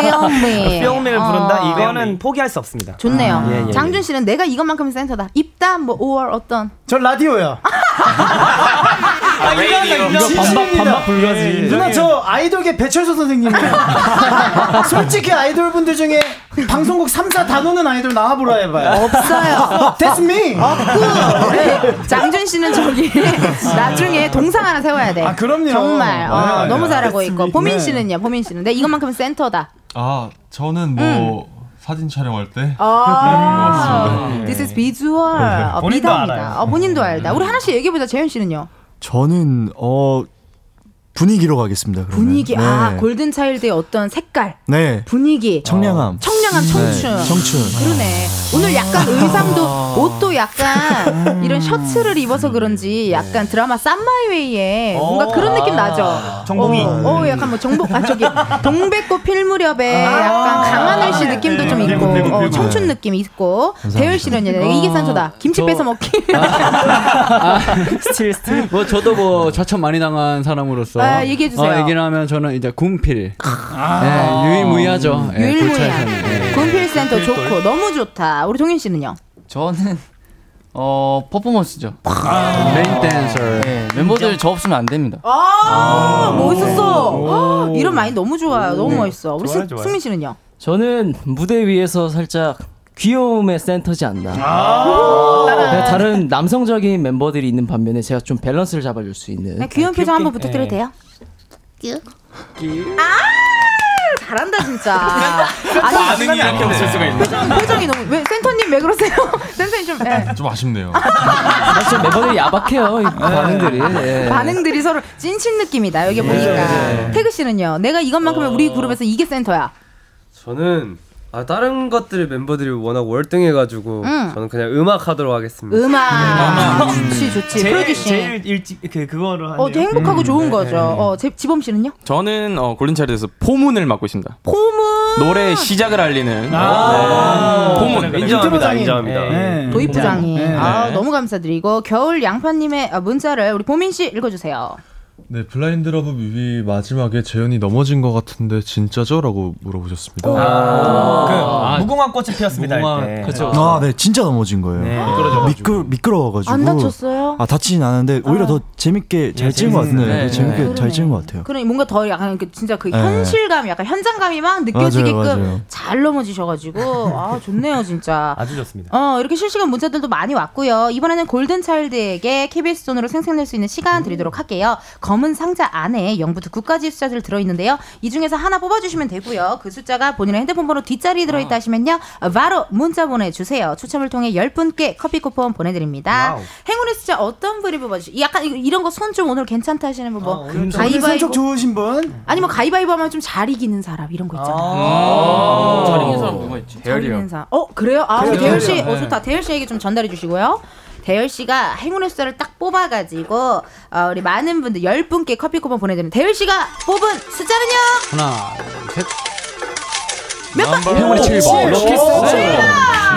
[laughs] 필미. Feel Me를 부른다. 어. 이거는 포기할 수 없습니다. 좋네요. 예, 예, 장준 씨는 내가 이것만큼은 센터다. 입담 뭐 5월 어떤? 저 라디오요. [laughs] 아, 레이디오. 이거 반박 반박 불가지. 누나 저 아이돌계 배철수 선생님이에요. [laughs] 솔직히 아이돌 분들 중에 방송국 3사 다 노는 아이돌 나와보라 해봐요. 없어요. [laughs] That's me. 없고. [laughs] 네. 장준 씨는 저기 나중에 동상 하나 세워야 돼. 아, 그럼요. 정말 어, 네, 너무 네. 잘하고 있고. 네. 보민 씨는요. 보민 씨는 내 이것만큼은 센터다. 아 저는 뭐 사진 촬영할 때 아, 네, this is visual. 어, 본인도. 알아요. 어, 본인도 알다. 우리 하나씩 얘기해보자. 재현 씨는요. 저는 어 분위기로 가겠습니다. 그러면. 분위기. 네. 아, 골든 차일드의 어떤 색깔. 네. 분위기. 청량함. 청량한 청춘. 네, 청춘. 그러네. 오늘 약간 의상도 옷도 약간 이런 셔츠를 입어서 그런지 약간 드라마 쌈마이웨이에 뭔가 그런 느낌 나죠. 정복이. 어, 어, 약간 뭐 정복 아 저기 [laughs] 동백꽃 필 무렵에 약간 강하늘 씨 느낌도 좀 있고 어, 청춘 느낌 있고 대열 씨는요. 내가 이게 센터다. 김치 저- 뺏어 먹기. [laughs] steal steal. 뭐 저도 뭐 좌천 많이 당한 사람으로서 아, 얘기해 주세요. 어, 얘기를 하면 저는 이제 군필 예, 유일무이하죠. 예, 유일무이한. 예. 군필 센터 좋고 너무 좋다. 우리 동현 씨는요. 저는 어 퍼포먼스죠. 메인 댄서. 네, 멤버들 저 없으면 안 됩니다. 아, 멋있었어. 헉, 이런 마인드 너무 좋아요. 너무 멋있어. 우리 좋아요, 승, 좋아요. 승민 씨는요. 저는 무대 위에서 살짝 귀여움의 센터지 않나. 아. 네, 다른 남성적인 멤버들이 있는 반면에 제가 좀 밸런스를 잡아줄 수 있는. 네, 귀여운 표정 한번 부탁드려도 네. 돼요? 아 잘한다 진짜. [laughs] 반응이 이렇게 없을 수가 있네. 표정, 표정이 너무 왜 센터님 왜 그러세요? [laughs] 센터님 좀 예. 좀 아쉽네요. 사실 멤버들이 야박해요. 이 반응들이. 예. 반응들이 서로 찐친 느낌이다 여기 보니까. 네. 태그 씨는요. 내가 이것만큼은 우리 그룹에서 이게 센터야. 저는 아 다른 것들이 멤버들이 워낙 월등해가지고 음. 저는 그냥 음악 하도록 하겠습니다. 음악 좋지 좋지. 제일 producing. 제일 일찍 그 그거를 하네요. 어, 행복하고 음, 좋은 네, 거죠. 네. 어, 제, 지범 씨는요? 저는 어, 골든 차일드에서 포문을 맡고 있습니다. 포문. 노래 시작을 알리는 아. 네. 고문 인정합니다. 인정합니다. 네. 네. 아, 너무 감사드리고 겨울 양파님의 아, 문자를 우리 보민 씨 읽어주세요. 네, Blind Love 뮤비 마지막에 재현이 넘어진 것 같은데 진짜죠? 라고 물어보셨습니다. 그 무궁화 꽃이 피었습니다. 무궁화- 할 때. 그쵸. 아, 네, 진짜 넘어진 거예요. 미끄러져가지고. 미끄 미끄러워가지고. 안 다쳤어요? 아, 다치진 않았는데 오히려 더 재밌게 잘 찍은 것 같은데, 재밌네. 재밌게 네. 잘 찍은 것 같아요. 그러니 뭔가 더 약간 그 진짜 그 네. 현실감, 약간 현장감이 막 느껴지게끔 맞아요, 맞아요. 잘 넘어지셔가지고 아 좋네요 진짜. 아주 좋습니다. 어 이렇게 실시간 문자들도 많이 왔고요. 이번에는 골든 차일드에게 KBS 돈으로 생생낼 수 있는 시간 드리도록 할게요. 검은 상자 안에 0부터 9까지 숫자들 들어있는데요. 이 중에서 하나 뽑아주시면 되고요. 그 숫자가 본인의 핸드폰 번호 뒷자리에 들어있다 하시면요. 바로 문자 보내주세요. 추첨을 통해 10분께 커피 쿠폰 보내드립니다. wow. 행운의 숫자 어떤 분이 뽑아주시 약간 이- 이런 거 손 좀 오늘 괜찮다 하시는 분뭐 오늘 가위바위보 성적 좋으신 분? 아니 뭐 가위바위보 하면 좀 잘 이기는 사람 이런 거 있잖아요. 아. 잘 이기는 사람 누가 있지? 잘 이기는 사람. 어 그래요? 아 대열 씨, 그래요. 어 좋다. 대열 씨에게 좀 전달해 주시고요. 대열 씨가 행운의 숫자를 딱 뽑아가지고 어, 우리 많은 분들 열 분께 커피 쿠폰 보내드리는 대열 씨가 뽑은 숫자는요. 하나, 셋. 몇 번? 행운의 칠 번. lucky seven.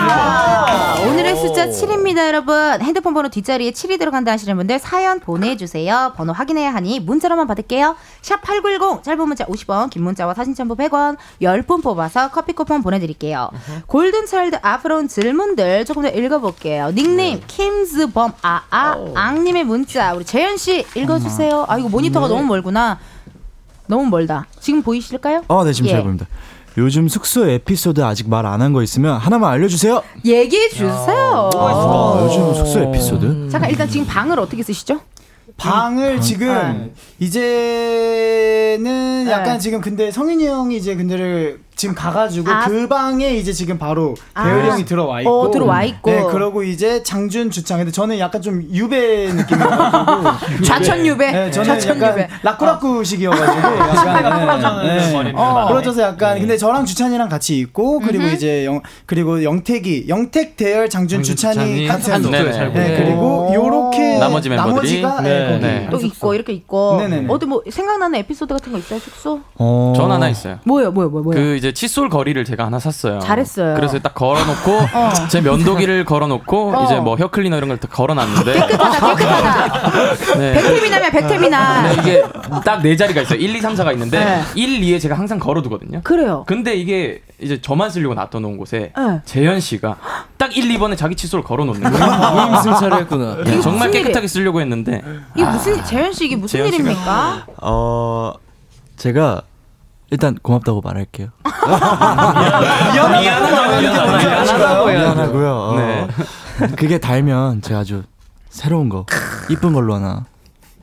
아, 오늘의 숫자 7입니다, 여러분. 핸드폰 번호 뒷자리에 7이 들어간다 하시는 분들 사연 보내주세요. 번호 확인해야 하니 문자로만 받을게요. 샵 8910, 짧은 문자 50원, 긴 문자와 사진 첨부 100원, 10분 뽑아서 커피 쿠폰 보내드릴게요. 골든차일드 앞으로 온 질문들 조금 더 읽어볼게요. 닉네임, 킴즈범, 아, 아, 앙님의 문자. 우리 재현씨 읽어주세요. 아, 이거 모니터가 네. 너무 멀구나. 너무 멀다. 지금 보이실까요? 아, 네, 지금 예. 잘 보입니다. 요즘 숙소 에피소드 아직 말 안 한 거 있으면 하나만 알려주세요. 얘기해 주세요. 아, 요즘 숙소 에피소드? 잠깐 일단 지금 방을 어떻게 쓰시죠? 방을 지금 이제는 약간 네. 지금 근데 성윤이 형이 이제 근데를 지금 가가지고 아. 그 방에 이제 지금 바로 아. 대열이 형이 들어와 있고 어, 들어와 있고. 네 그러고 이제 장준 주창 근데 저는 약간 좀 유배 느낌이어가지고 [laughs] 좌천 유배. 네, 저는 좌천 약간 유배. 라꾸라꾸식이어가지고 침대가 약간 [laughs] 네. 버리는 어. 바람에. 부러져서 약간 근데 저랑 주찬이랑 같이 있고 그리고 음흠. 이제 영 그리고 영택이 영택 대열 장준 주찬이 같은 한 네, 살고 네, 있고. 그리고 요렇게 나머지 멤버들이 나머지가 네, 네, 네. 또 있고 이렇게 있고 네네네. 어디 뭐 생각나는 에피소드 같은 거 있어요 숙소? 어. 전 하나 있어요. 뭐요 뭐요 뭐요 뭐요? 그 이제 칫솔 거리를 제가 하나 샀어요. 잘했어요. 그래서 딱 걸어놓고 [laughs] 어. 제 면도기를 걸어놓고 어. 이제 뭐 혀클리너 이런 걸 다 걸어놨는데 깨끗하다 깨끗하다. [laughs] 네. 백태미나면 백태미나. 네, 이게 딱 네 자리가 있어요. 1, 2, 3, 4가 있는데 네. 1, 2에 제가 항상 걸어두거든요. 그래요. 근데 이게 이제 저만 쓰려고 놔둬놓은 곳에 네. 재현 씨가 딱 1, 2번에 자기 칫솔 걸어놓는 거예요. 무임승차를 했구나. 네, 정말 무슨 깨끗하게 쓰려고 했는데 이게 무슨 재현 씨 이게 무슨 일입니까? 어, 제가 일단 고맙다고 말할게요. [laughs] 미안하다고 해야죠. 미안하고요. 어, 네. 그게 달면 제가 아주 새로운 거, 이쁜 걸로 하나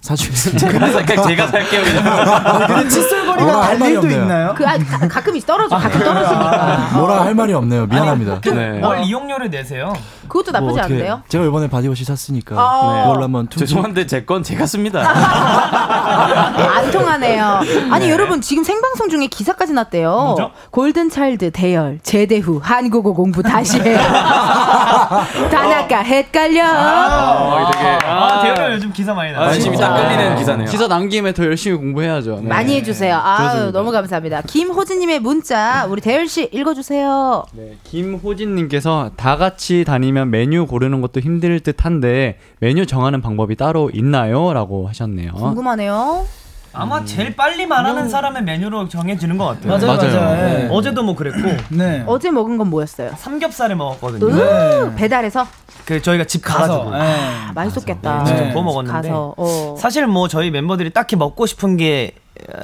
사주겠습니다. 제가 살게요 그냥. 아, 근데 칫솔거리가 뭐라 할달 말이 없네요. 있나요? 그 아, 가- 가끔 떨어져 가끔 떨어지니까. 뭐라 할 말이 없네요. 미안합니다. 네. 월 이용료를 내세요. 그것도 나쁘지 뭐 않은데요? 제가 이번에 바디워시 샀으니까 아. 그걸로 한번 퉁 죄송한데 제 건 제가 씁니다. [laughs] 안 통하네요. 아니 여러분 지금 생방송 중에 기사까지 났대요. 골든 차일드 대열 제대 후 한국어 공부 다시 해요. [laughs] 다나카 헷갈려. 어, 되게 아, 대열은 요즘 기사 많이 나요. 관심이 딱 끌리는 기사네요. 기사 난 김에 더 열심히 공부해야죠. 네. 많이 해주세요. 아. 너무 감사합니다. 김호진님의 문자 우리 대열 씨 읽어주세요. 네, 김호진님께서 다 같이 다니면 메뉴 고르는 것도 힘들 듯한데 메뉴 정하는 방법이 따로 있나요?라고 하셨네요. 궁금하네요. 아마 제일 빨리 말하는 사람의 메뉴로 정해지는 것 같아요. 맞아요, 맞아요. 맞아요. 네. 네. 어제도 뭐 그랬고 네. 어제 먹은 건 뭐였어요? 삼겹살을 먹었거든요. 으, 배달해서 그 저희가 집 가서, 가가지고 네. 맛있었겠다. 직접 네. 구워 먹었는데 가서 어. 사실 뭐 저희 멤버들이 딱히 먹고 싶은 게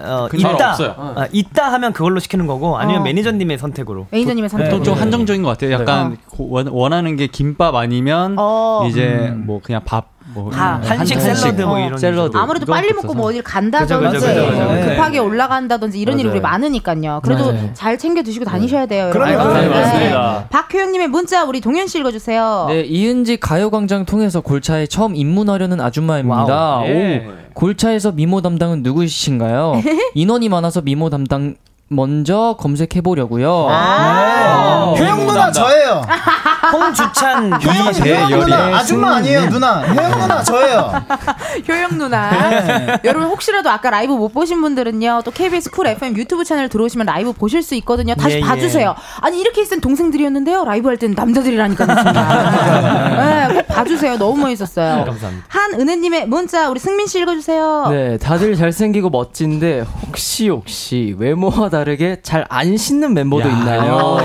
어, 그냥 있다 없어요. 아, 있다 하면 그걸로 시키는 거고 아니면 어. 매니저님의 선택으로 매니저님의 선택. 또좀 한정적인 것 같아요. 약간 네. 고- 원- 원하는 게 김밥 아니면 어. 이제 뭐 그냥 밥, 뭐 밥. 한식 샐러드 뭐 이런 샐러드. 아무래도 빨리 먹고. 뭐 어딜 간다든지 그죠, 그죠, 그죠, 그죠. 급하게 올라간다든지 이런 일이 맞아요. 우리 많으니까요. 그래도 맞아요. 잘 챙겨 드시고 다니셔야 돼요. 그럼요. 네. 맞습니다. 박효영님의 문자 우리 동현 씨 읽어주세요. 네, 이은지 가요광장 통해서 골차에 처음 입문하려는 아줌마입니다. wow. 예. 오, 골차에서 미모 담당은 누구신가요? [laughs] 인원이 많아서 미모 담당 먼저 검색해 보려고요. 아. 효영 누나 저예요. [laughs] 홍주찬 효영 [laughs] 효영 누나 아줌마 아니에요 누나 효영 누나 저예요. [laughs] 효영 누나. 여러분 혹시라도 아까 라이브 못 보신 분들은요. 또 KBS 쿨 FM 유튜브 채널 들어오시면 라이브 보실 수 있거든요. 다시 예, 예. 봐주세요. 아니 이렇게 있은 동생들이었는데요. 라이브 할 때는 남자들이라니까. [laughs] 네, 꼭 봐주세요. 너무 멋있었어요. 감사합니다. 한은혜님의 문자 우리 승민 씨 읽어주세요. 네, 다들 잘생기고 멋진데 혹시 혹시 외모와 다르게 잘안 씻는 멤버도 있나요?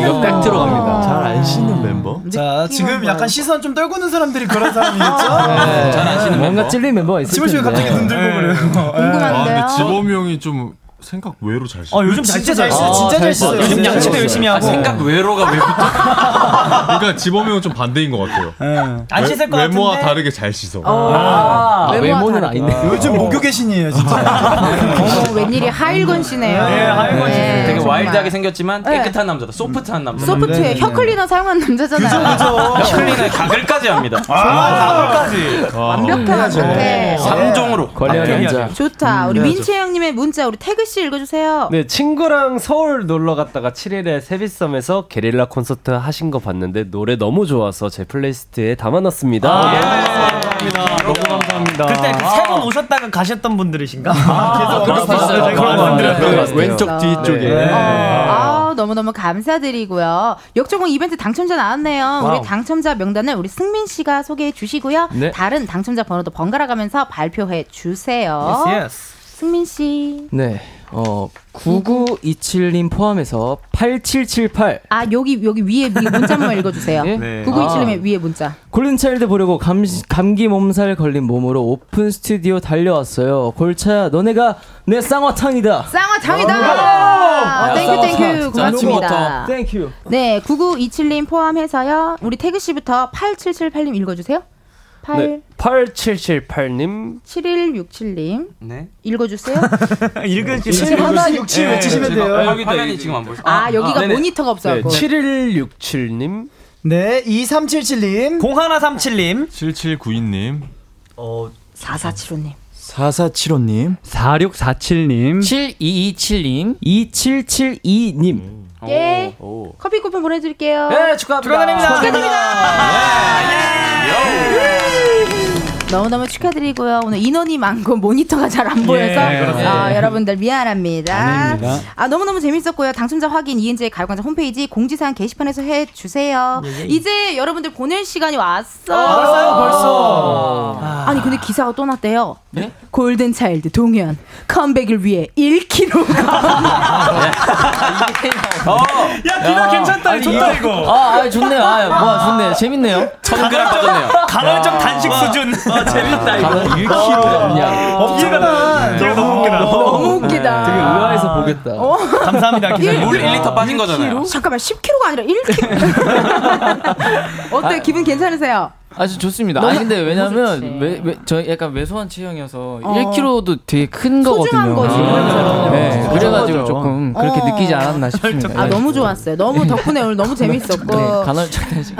이거 딱 들어 갑니다. 잘 안 씻는 멤버? 자 지금 약간 시선 좀 떨구는 사람들이 그런 사람이겠죠? 네, 잘안 씻는 뭔가 멤버. 찔린 멤버가 있을 지모 씨가 텐데. 갑자기 눈 들고 그래요. 아, 근데 지범이 형이 좀 생각 외로 잘 씻어. 어, 요즘 잘 씻어요. 진짜 잘 씻어요. 요즘 진짜 양치도 잘 열심히. 하고. 아, 생각 외로가 왜 붙어? [laughs] 그러니까 지범이 형은 좀 반대인 것 같아요. 안 외- 씻을 것 외모와 같은데. 다르게 잘 씻어. 아, 외모는 아닌데. 요즘 목욕의 신이에요 진짜. 어머, 웬일이 하일건 씨네요. 네, 하일건 씨. 네, 되게 정말. 와일드하게 생겼지만 네. 깨끗한 남자다. 소프트한 남자. 소프트에 혀 클리너 사용한 남자잖아요. 혀클리너에 가글까지 합니다. 가글까지. 완벽한 상태. 삼종으로 관리하는 남자. 좋다. 우리 음, 민채 형님의 문자 우리 태그 씨 읽어주세요. 네, 친구랑 서울 놀러 갔다가 7일에 세빛섬에서 게릴라 콘서트 하신 거 봤는데 노래 너무 좋아서 제 플레이리스트에 담아놨습니다. 너무 감사합니다. 그때 세번 오셨다가 가셨던 분들이신가? 아, 그럴 수 있어요. 네, 그런. 왼쪽 뒤쪽에. 어, 아, 너무너무 감사드리고요. 역조공 이벤트 당첨자 나왔네요. wow. 우리 당첨자 명단을 우리 승민 씨가 소개해 주시고요. 네. 다른 당첨자 번호도 번갈아 가면서 발표해 주세요. Yes, yes. 승민 씨. 네, 어 9927님 포함해서 8778. 아, 여기 여기 위에 위에 문자 한번 [laughs] 읽어 주세요. 네. 네. 네. 9927님의 위에 문자. 골든차일드 보려고 감, 감기 몸살 걸린 몸으로 오픈 스튜디오 달려왔어요. 골차야, 너네가 내 쌍화탕이다. 쌍화탕이다. 야, 아, thank you. Thank you 진짜 고맙습니다. Thank you. 네, 9927님 포함해서요. 우리 태그 씨부터 8778님 읽어 주세요. 8 네, 8778님 7167님 네. 읽어 주세요. 읽을 줄칠 하나 육칠 외치시면 돼요. 화면이 지금 안 보여. 아, 여기가 네네. 모니터가 없어 네, 갖고. 7167님 네, 2377님. 0137님. 7792님. 어, 4475님. 4475님. 4647님. 7227님. 2772님. 예. 커피 쿠폰 보내 드릴게요. 네, 축하합니다. 너무너무 축하드리고요. 오늘 인원이 많고 [laughs] 모니터가 잘 안 보여서 그렇습니다. 아, 여러분들 미안합니다. 아닙니다. 아, 너무너무 재밌었고요. 당첨자 확인 이은지의 가요광장 홈페이지 공지사항 게시판에서 해 주세요. 이제 여러분들 보낼 시간이 왔어. 벌써요, 벌써. 아니 근데 기사가 또 났대요. 골든 차일드 동현 컴백을 위해 1kg. [laughs] 야, 그거 괜찮다. 좋다, 이거. 아, 아 좋네요. 아, 와, 좋네요. 재밌네요. 천그램 빠졌네요. 간헐적 단식 수준. 아, 재밌다, 이거. 1kg 그냥. 없지만. 되게 너무 웃기다. 너무 웃기다. 되게 의아해서 보겠다. 어? 감사합니다, 기사님. 물 1리터 빠진 거잖아요. 잠깐만 10kg가 아니라 1kg. [laughs] 어때 기분 괜찮으세요? 아주 좋습니다. 아니 근데 왜냐면. 왜, 왜, 저 약간 왜소한 체형이어서 어. 1kg도 되게 큰 소중한 거거든요. 거지. 그렇죠. 네, 맞아. 그래가지고. 조금 그렇게 어. 느끼지 않았나 싶습니다. 아 너무 좋았어요. 너무 덕분에 오늘 너무 재밌었고. 네, 간헐적 단식.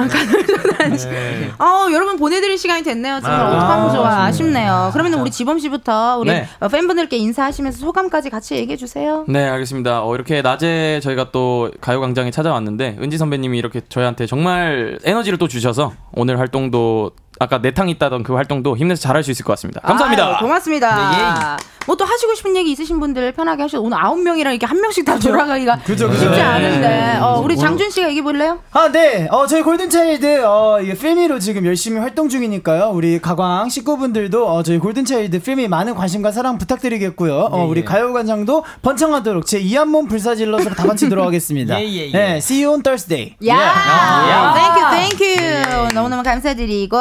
아 여러분 보내드릴 시간이 됐네요. 정말 아, 어떡하면 좋아. 아쉽네요. 그러면 우리 지범 씨부터 우리 네. 어, 팬분들께 인사하시면서 소감까지 같이 얘기해 주세요. 네, 알겠습니다. 어, 이렇게 낮에 저희가 또 가요광장에 찾아왔는데 은지 선배님이 이렇게 저희한테 정말 에너지를 또 주셔서 오늘 활동도 ド 아까 내탕 있다던 그 활동도 힘내서 잘할 수 있을 것 같습니다. 감사합니다. 아유, 고맙습니다. 뭐또 하시고 싶은 얘기 있으신 분들 편하게 하셔도 오늘 아홉 명이랑 이렇게 한 명씩 다 돌아가기가 그죠, 그죠. 쉽지 않은데 네. 어, 우리 장준 씨가 얘기해 볼래요? 아, 네. 어, 저희 골든차일드, 어, 이게 Feel Me로 지금 열심히 활동 중이니까요. 우리 가광 식구분들도, 어, 저희 골든차일드 Feel Me 많은 관심과 사랑 부탁드리겠고요. 어, 우리 가요광장도 번창하도록 제 이한몸 불사질러서 다 같이 들어가겠습니다. [laughs] 예, 예, 예. 네, see you on Thursday. 야, thank you thank you. 너무너무 감사드리고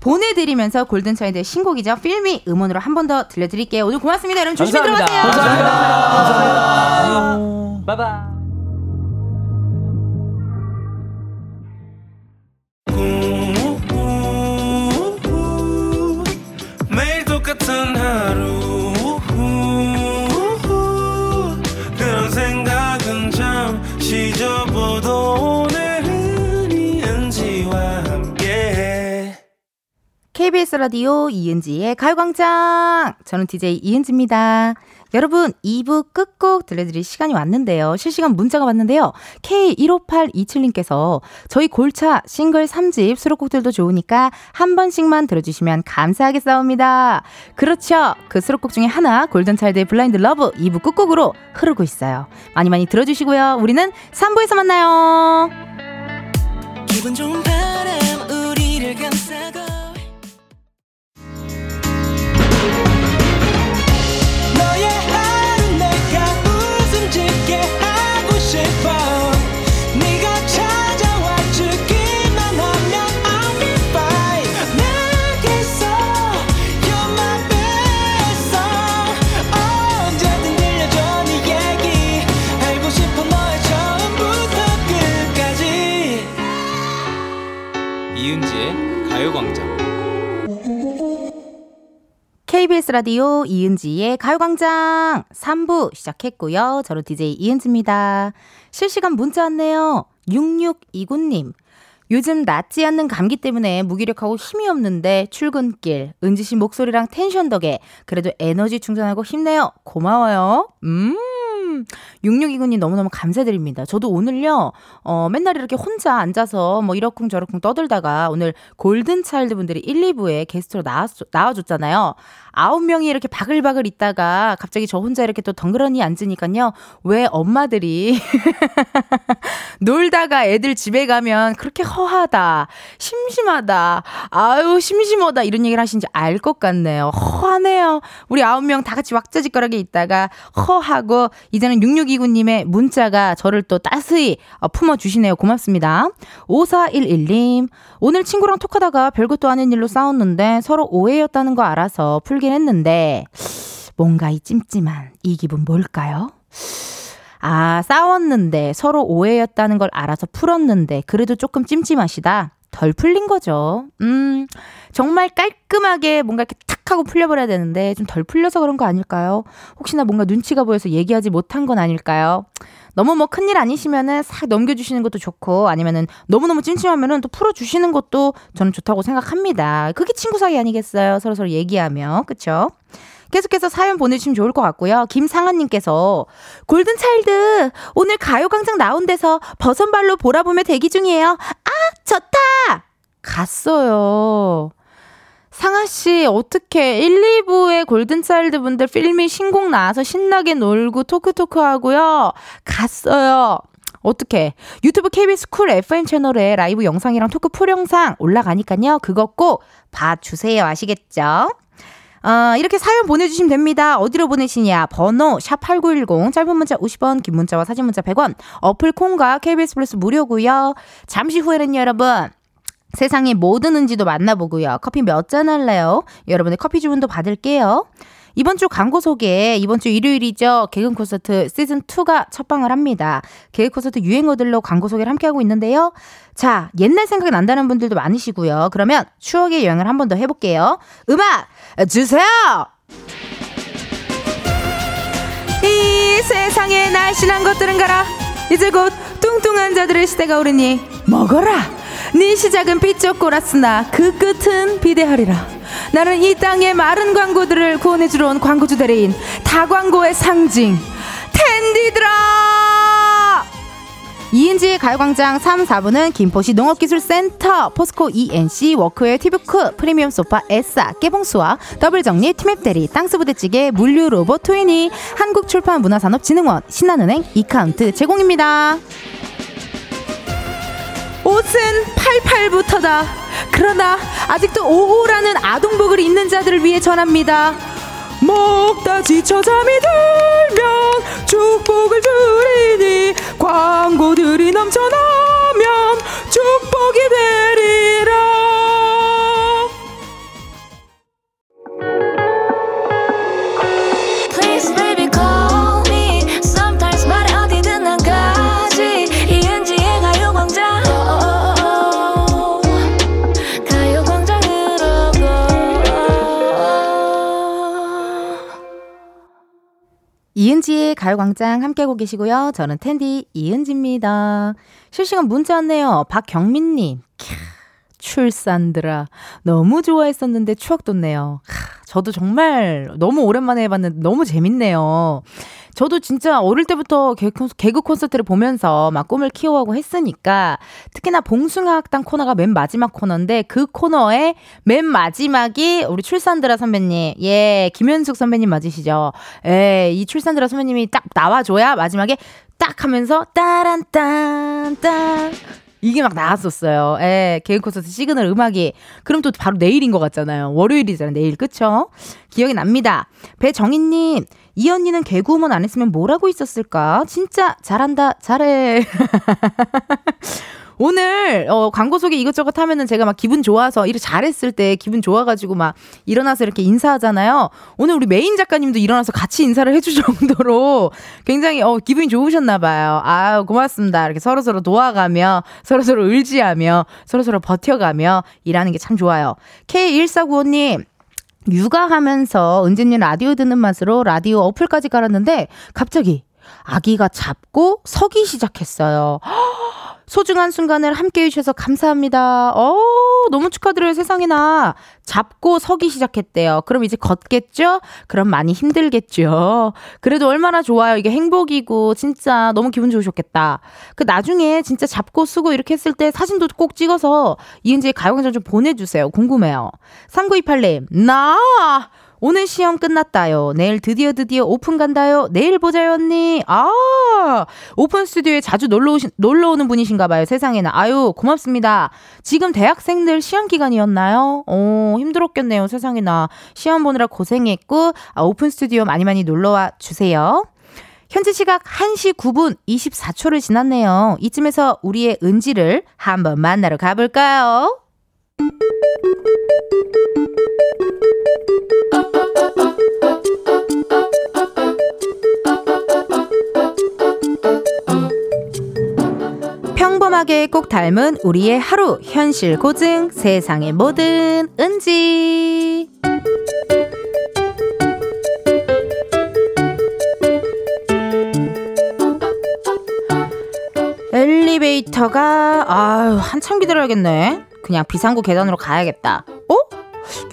보내드리면서 골든차일드의 신곡이죠. Feel Me 음원으로 한 번 더 들려드릴게요. 오늘 고맙습니다. 여러분 조심히 감사합니다. 들어가세요. 바이바이. 매일 똑같은 하루 KBS 라디오 이은지의 가요광장. 저는 DJ 이은지입니다. 여러분, 2부 끝곡 들려드릴 시간이 왔는데요. 실시간 문자가 왔는데요. K15827님께서 저희 골차 싱글 3집 수록곡들도 좋으니까 한 번씩만 들어주시면 감사하겠사옵니다. 그렇죠. 그 수록곡 중에 하나, 골든차일드의 Blind Love 2부 끝곡으로 흐르고 있어요. 많이 많이 들어주시고요. 우리는 3부에서 만나요. 기분 KBS 라디오 이은지의 가요광장 3부 시작했고요. 저는 DJ 이은지입니다. 실시간 문자 왔네요. 6629님. 요즘 낫지 않는 감기 때문에 무기력하고 힘이 없는데 출근길 은지 씨 목소리랑 텐션 덕에 그래도 에너지 충전하고 힘내요. 고마워요. 음. 6629님 너무너무 감사드립니다. 저도 오늘요, 어, 맨날 이렇게 혼자 앉아서 뭐 이러쿵 저러쿵 떠들다가 오늘 골든차일드 분들이 1, 2부에 게스트로 나왔, 나와줬잖아요. 아홉 명이 이렇게 바글바글 있다가 갑자기 저 혼자 이렇게 또 덩그러니 앉으니까요. 왜 엄마들이 [laughs] 놀다가 애들 집에 가면 그렇게 허하다, 심심하다, 아유, 심심하다 이런 얘기를 하신지 알 것 같네요. 허하네요. 우리 아홉 명 다 같이 왁자지껄하게 있다가 허하고 이제는 6629님의 문자가 저를 또 따스히 어, 품어주시네요. 고맙습니다. 5411님, 오늘 친구랑 톡하다가 별것도 아닌 일로 싸웠는데 서로 오해였다는 거 알아서 풀긴 했는데 뭔가 이 찜찜한 이 기분 뭘까요? 아, 싸웠는데 서로 오해였다는 걸 알아서 풀었는데 그래도 조금 찜찜하시다. 덜 풀린 거죠. 음, 정말 깔끔하게 뭔가 이렇게 탁 하고 풀려버려야 되는데 좀 덜 풀려서 그런 거 아닐까요? 혹시나 뭔가 눈치가 보여서 얘기하지 못한 건 아닐까요? 너무 뭐 큰일 아니시면은 싹 넘겨주시는 것도 좋고 아니면은 너무너무 찜찜하면은 또 풀어주시는 것도 저는 좋다고 생각합니다. 그게 친구 사이 아니겠어요? 서로서로 얘기하며. 그쵸? 계속해서 사연 보내주시면 좋을 것 같고요. 김상한님께서 골든차일드 오늘 가요광장 나온 데서 버선발로 보라보며 대기 중이에요. 아 좋다. 갔어요. 상아 씨, 어떻게 1, 2부에 골든차일드 분들 Feel Me 신곡 나와서 신나게 놀고 토크토크 하고요. 갔어요. 어떻게 유튜브 KBS 쿨 FM 채널에 라이브 영상이랑 토크 풀 영상 올라가니까요. 그거 꼭 봐주세요. 아시겠죠? 어, 이렇게 사연 보내주시면 됩니다. 어디로 보내시냐? 번호 샵8910 짧은 문자 50원 긴 문자와 사진 문자 100원 어플 콩과 KBS 플러스 무료고요. 잠시 후에는요 여러분 세상의 모든 은지도 만나보고요. 커피 몇 잔 할래요? 여러분의 커피 주문도 받을게요. 이번 주 광고 소개, 이번 주 일요일이죠. 개근 콘서트 시즌2가 첫방을 합니다. 개그 콘서트 유행어들로 광고 소개를 함께하고 있는데요. 자, 옛날 생각이 난다는 분들도 많으시고요. 그러면 추억의 여행을 한 번 더 해볼게요. 음악 주세요! 이 세상의 날씬한 것들은 가라. 이제 곧 뚱뚱한 자들의 시대가 오르니 먹어라. 네 시작은 삐쩍 꼬랐으나 그 끝은 비대하리라. 나는 이 땅의 마른 광고들을 구원해주러 온 광고주 대리인 다광고의 상징 텐디들아. 이은지의 가요광장 3, 4부는 김포시 농업기술센터, 포스코 ENC, 워크웨어 티브크, 프리미엄 소파 에싸, 깨봉수학 더블정리 티맵대리, 땅스부대찌개, 물류로봇 트위니, 한국출판문화산업진흥원, 신한은행, 이카운트 제공입니다. 옷은 88부터다. 그러나 아직도 55라는 아동복을 입는 자들을 위해 전합니다. 먹다 지쳐 잠이 들면 축복을 주리니 광고들이 넘쳐나면 축복이 되리라. 이은지의 가요광장 함께하고 계시고요. 저는 텐디 이은지입니다. 실시간 문자 왔네요. 박경민님. 캬, 출산드라. 너무 좋아했었는데 추억 돋네요. 하, 저도 정말 너무 오랜만에 해봤는데 너무 재밌네요. 저도 진짜 어릴 때부터 개그, 콘서트를 보면서 막 꿈을 키워가고 했으니까 특히나 봉숭아 학당 코너가 맨 마지막 코너인데 그 코너의 맨 마지막이 우리 출산드라 선배님, 예, 김현숙 선배님 맞으시죠? 예, 이 출산드라 선배님이 딱 나와줘야 마지막에 딱 하면서 따란딴 딴 이게 막 나왔었어요. 예, 개그 콘서트 시그널 음악이. 그럼 또 바로 내일인 것 같잖아요. 월요일이잖아요. 내일, 그쵸? 기억이 납니다. 배정희님, 이 언니는 개그우먼 안 했으면 뭘 하고 있었을까? 진짜 잘한다, 잘해. [laughs] 오늘 어, 광고 속에 이것저것 하면은 제가 막 기분 좋아서 이렇게 잘했을 때 기분 좋아가지고 막 일어나서 이렇게 인사하잖아요. 오늘 우리 메인 작가님도 일어나서 같이 인사를 해줄 [laughs] 정도로 굉장히 어, 기분이 좋으셨나 봐요. 아 고맙습니다. 이렇게 서로 서로 도와가며 서로 서로 의지하며 서로 서로 버텨가며 일하는 게 참 좋아요. K1495님. 육아하면서 은진님 라디오 듣는 맛으로 라디오 어플까지 깔았는데 갑자기 아기가 잡고 서기 시작했어요. 소중한 순간을 함께 해주셔서 감사합니다. 어, 너무 축하드려요, 세상에나. 잡고 서기 시작했대요. 그럼 이제 걷겠죠? 그럼 많이 힘들겠죠? 그래도 얼마나 좋아요. 이게 행복이고, 진짜 너무 기분 좋으셨겠다. 그 나중에 진짜 잡고 서고 이렇게 했을 때 사진도 꼭 찍어서 이은지의 가요광장 좀 보내주세요. 궁금해요. 3928님, 나! 오늘 시험 끝났다요. 내일 드디어 드디어 오픈 간다요. 내일 보자요, 언니. 아, 오픈 스튜디오에 자주 놀러 오신, 놀러 오는 분이신가 봐요. 세상에나. 아유, 고맙습니다. 지금 대학생들 시험 기간이었나요? 오, 힘들었겠네요. 세상에나. 시험 보느라 고생했고, 아, 오픈 스튜디오 많이 많이 놀러 와 주세요. 현재 시각 1시 9분 24초를 지났네요. 이쯤에서 우리의 은지를 한번 만나러 가볼까요? 평범하게 꼭 닮은 우리의 하루 현실 고증 세상의 모든 은지. 엘리베이터가 아유 한참 기다려야겠네 그냥 비상구 계단으로 가야겠다 어?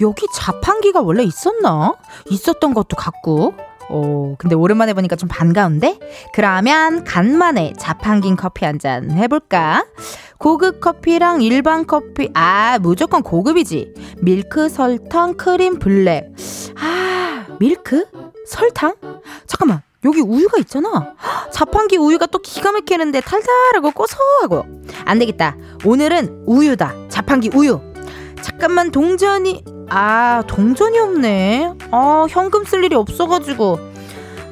여기 자판기가 원래 있었나? 있었던 것도 같고 오, 근데 오랜만에 보니까 좀 반가운데? 그러면 간만에 자판기 커피 한 잔 해볼까? 고급 커피랑 일반 커피, 아, 무조건 고급이지. 밀크, 설탕, 크림, 블랙. 아, 밀크? 설탕? 잠깐만, 여기 우유가 있잖아. 자판기 우유가 또 기가 막히는데 달달하고 고소하고. 안 되겠다. 오늘은 우유다. 자판기 우유. 잠깐만, 동전이, 아, 동전이 없네. 아, 현금 쓸 일이 없어가지고.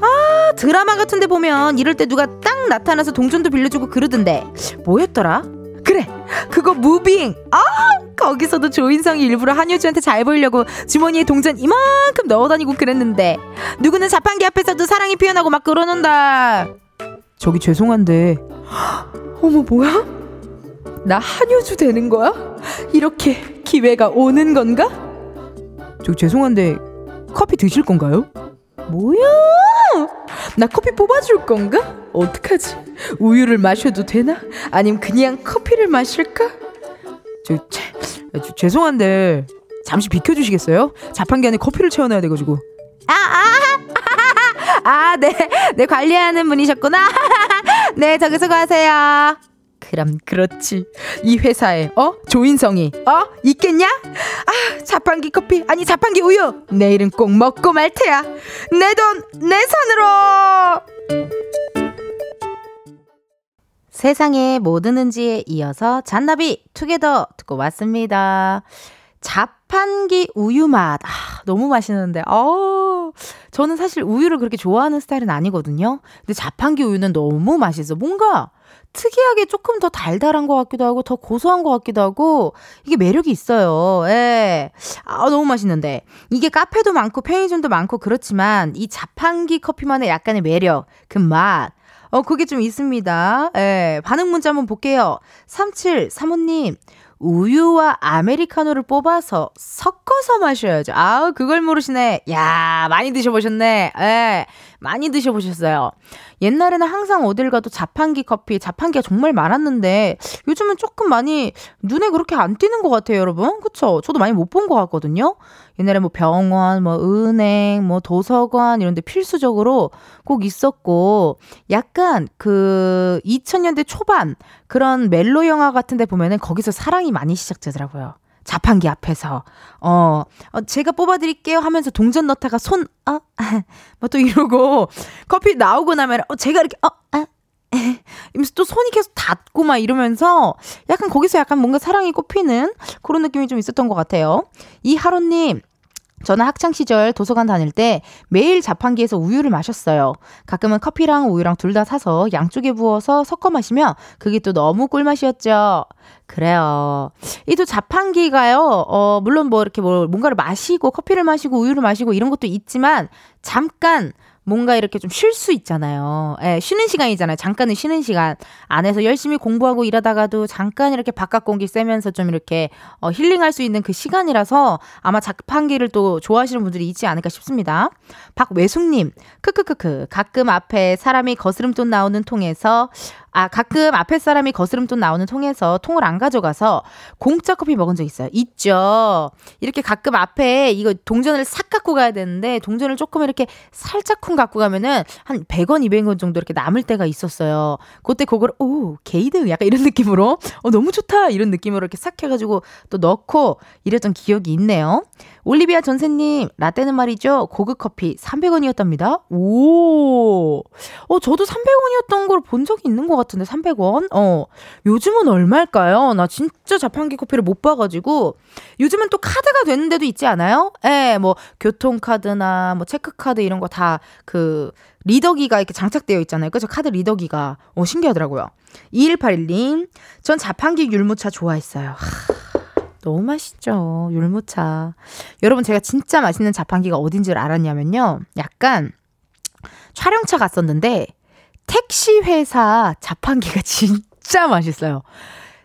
아, 드라마 같은데 보면 이럴 때 누가 딱 나타나서 동전도 빌려주고 그러던데. 뭐였더라? 그래, 그거 무빙. 아, 거기서도 조인성이 일부러 한효주한테 잘 보이려고 주머니에 동전 이만큼 넣어다니고 그랬는데 누구는 자판기 앞에서도 사랑이 피어나고 막 그러는다. 저기 죄송한데, 어머 뭐야? 나 한효주 되는 거야? 이렇게 기회가 오는 건가? 저 죄송한데 커피 드실 건가요? 뭐야? 나 커피 뽑아줄 건가? 어떡하지? 우유를 마셔도 되나? 아니면 그냥 커피를 마실까? 저, 제, 저 죄송한데 잠시 비켜주시겠어요? 자판기 안에 커피를 채워놔야 돼가지고 아, 아, 아, 네, 네 관리하는 분이셨구나. [laughs] 네, 저기 수고하세요. 그럼 그렇지. 이 회사에 어 조인성이 어 있겠냐? 아 자판기 커피 아니 자판기 우유 내일은 꼭 먹고 말 테야. 내 돈내 손으로. 세상의 모든 은지에 이어서 잔나비 투게더 듣고 왔습니다. 자판기 우유 맛. 아, 너무 맛있는데. 어. 저는 사실 우유를 그렇게 좋아하는 스타일은 아니거든요. 근데 자판기 우유는 너무 맛있어. 뭔가 특이하게 조금 더 달달한 것 같기도 하고 더 고소한 것 같기도 하고 이게 매력이 있어요. 예. 아, 너무 맛있는데. 이게 카페도 많고 편의점도 많고 그렇지만 이 자판기 커피만의 약간의 매력, 그 맛. 어, 그게 좀 있습니다. 예. 반응 문자 한번 볼게요. 3735님. 우유와 아메리카노를 뽑아서 섞어서 마셔야죠. 아우, 그걸 모르시네. 야, 많이 드셔보셨네. 예. 많이 드셔보셨어요. 옛날에는 항상 어딜 가도 자판기 커피, 자판기가 정말 많았는데 요즘은 조금 많이 눈에 그렇게 안 띄는 것 같아요, 여러분. 그쵸? 저도 많이 못 본 것 같거든요. 옛날에 뭐 병원, 뭐 은행, 뭐 도서관 이런 데 필수적으로 꼭 있었고 약간 그 2000년대 초반 그런 멜로 영화 같은 데 보면은 거기서 사랑이 많이 시작되더라고요. 자판기 앞에서 어, 어 제가 뽑아드릴게요 하면서 동전 넣다가 손 어, [laughs] 뭐 또 이러고 커피 나오고 나면 어 제가 이렇게 어, 아, 이러면서 또 손이 계속 닿고 막 이러면서 약간 거기서 약간 뭔가 사랑이 꼽히는 그런 느낌이 좀 있었던 것 같아요. 이 하로님 저는 학창 시절 도서관 다닐 때 매일 자판기에서 우유를 마셨어요. 가끔은 커피랑 우유랑 둘 다 사서 양쪽에 부어서 섞어 마시면 그게 또 너무 꿀맛이었죠. 그래요. 이 또 자판기가요, 어, 물론 뭐 이렇게 뭐 뭔가를 마시고 커피를 마시고 우유를 마시고 이런 것도 있지만 잠깐 뭔가 이렇게 좀 쉴 수 있잖아요. 예, 쉬는 시간이잖아요. 잠깐은 쉬는 시간. 안에서 열심히 공부하고 일하다가도 잠깐 이렇게 바깥 공기 쐬면서 좀 이렇게 어, 힐링할 수 있는 그 시간이라서 아마 자판기를 또 좋아하시는 분들이 있지 않을까 싶습니다. 박외숙님, 크크크크. 가끔 앞에 사람이 거스름돈 나오는 통에서 아, 가끔 앞에 사람이 거스름돈 나오는 통에서 통을 안 가져가서 공짜 커피 먹은 적 있어요. 있죠. 이렇게 가끔 앞에 이거 동전을 싹 갖고 가야 되는데 동전을 조금 이렇게 살짝쿵 갖고 가면은 한 100원, 200원 정도 이렇게 남을 때가 있었어요. 그때 그걸 오, 게이드 약간 이런 느낌으로 어 너무 좋다 이런 느낌으로 이렇게 싹 해가지고 또 넣고 이랬던 기억이 있네요. 올리비아 전세님, 라떼는 말이죠. 고급 커피 300원이었답니다. 오, 어, 저도 300원이었던 걸 본 적이 있는 것 같 은데, 300원? 어, 요즘은 얼마일까요? 나 진짜 자판기 커피를 못 봐가지고, 요즘은 또 카드가 되는 데도 있지 않아요? 예, 뭐, 교통카드나 뭐, 체크카드 이런 거 다 그, 리더기가 이렇게 장착되어 있잖아요. 그죠? 카드 리더기가. 어, 신기하더라고요. 2181님, 전 자판기 율무차 좋아했어요. 하. 너무 맛있죠. 율무차. 여러분, 제가 진짜 맛있는 자판기가 어딘지를 알았냐면요. 약간 촬영차 갔었는데, 택시 회사 자판기가 [laughs] 진짜 맛있어요.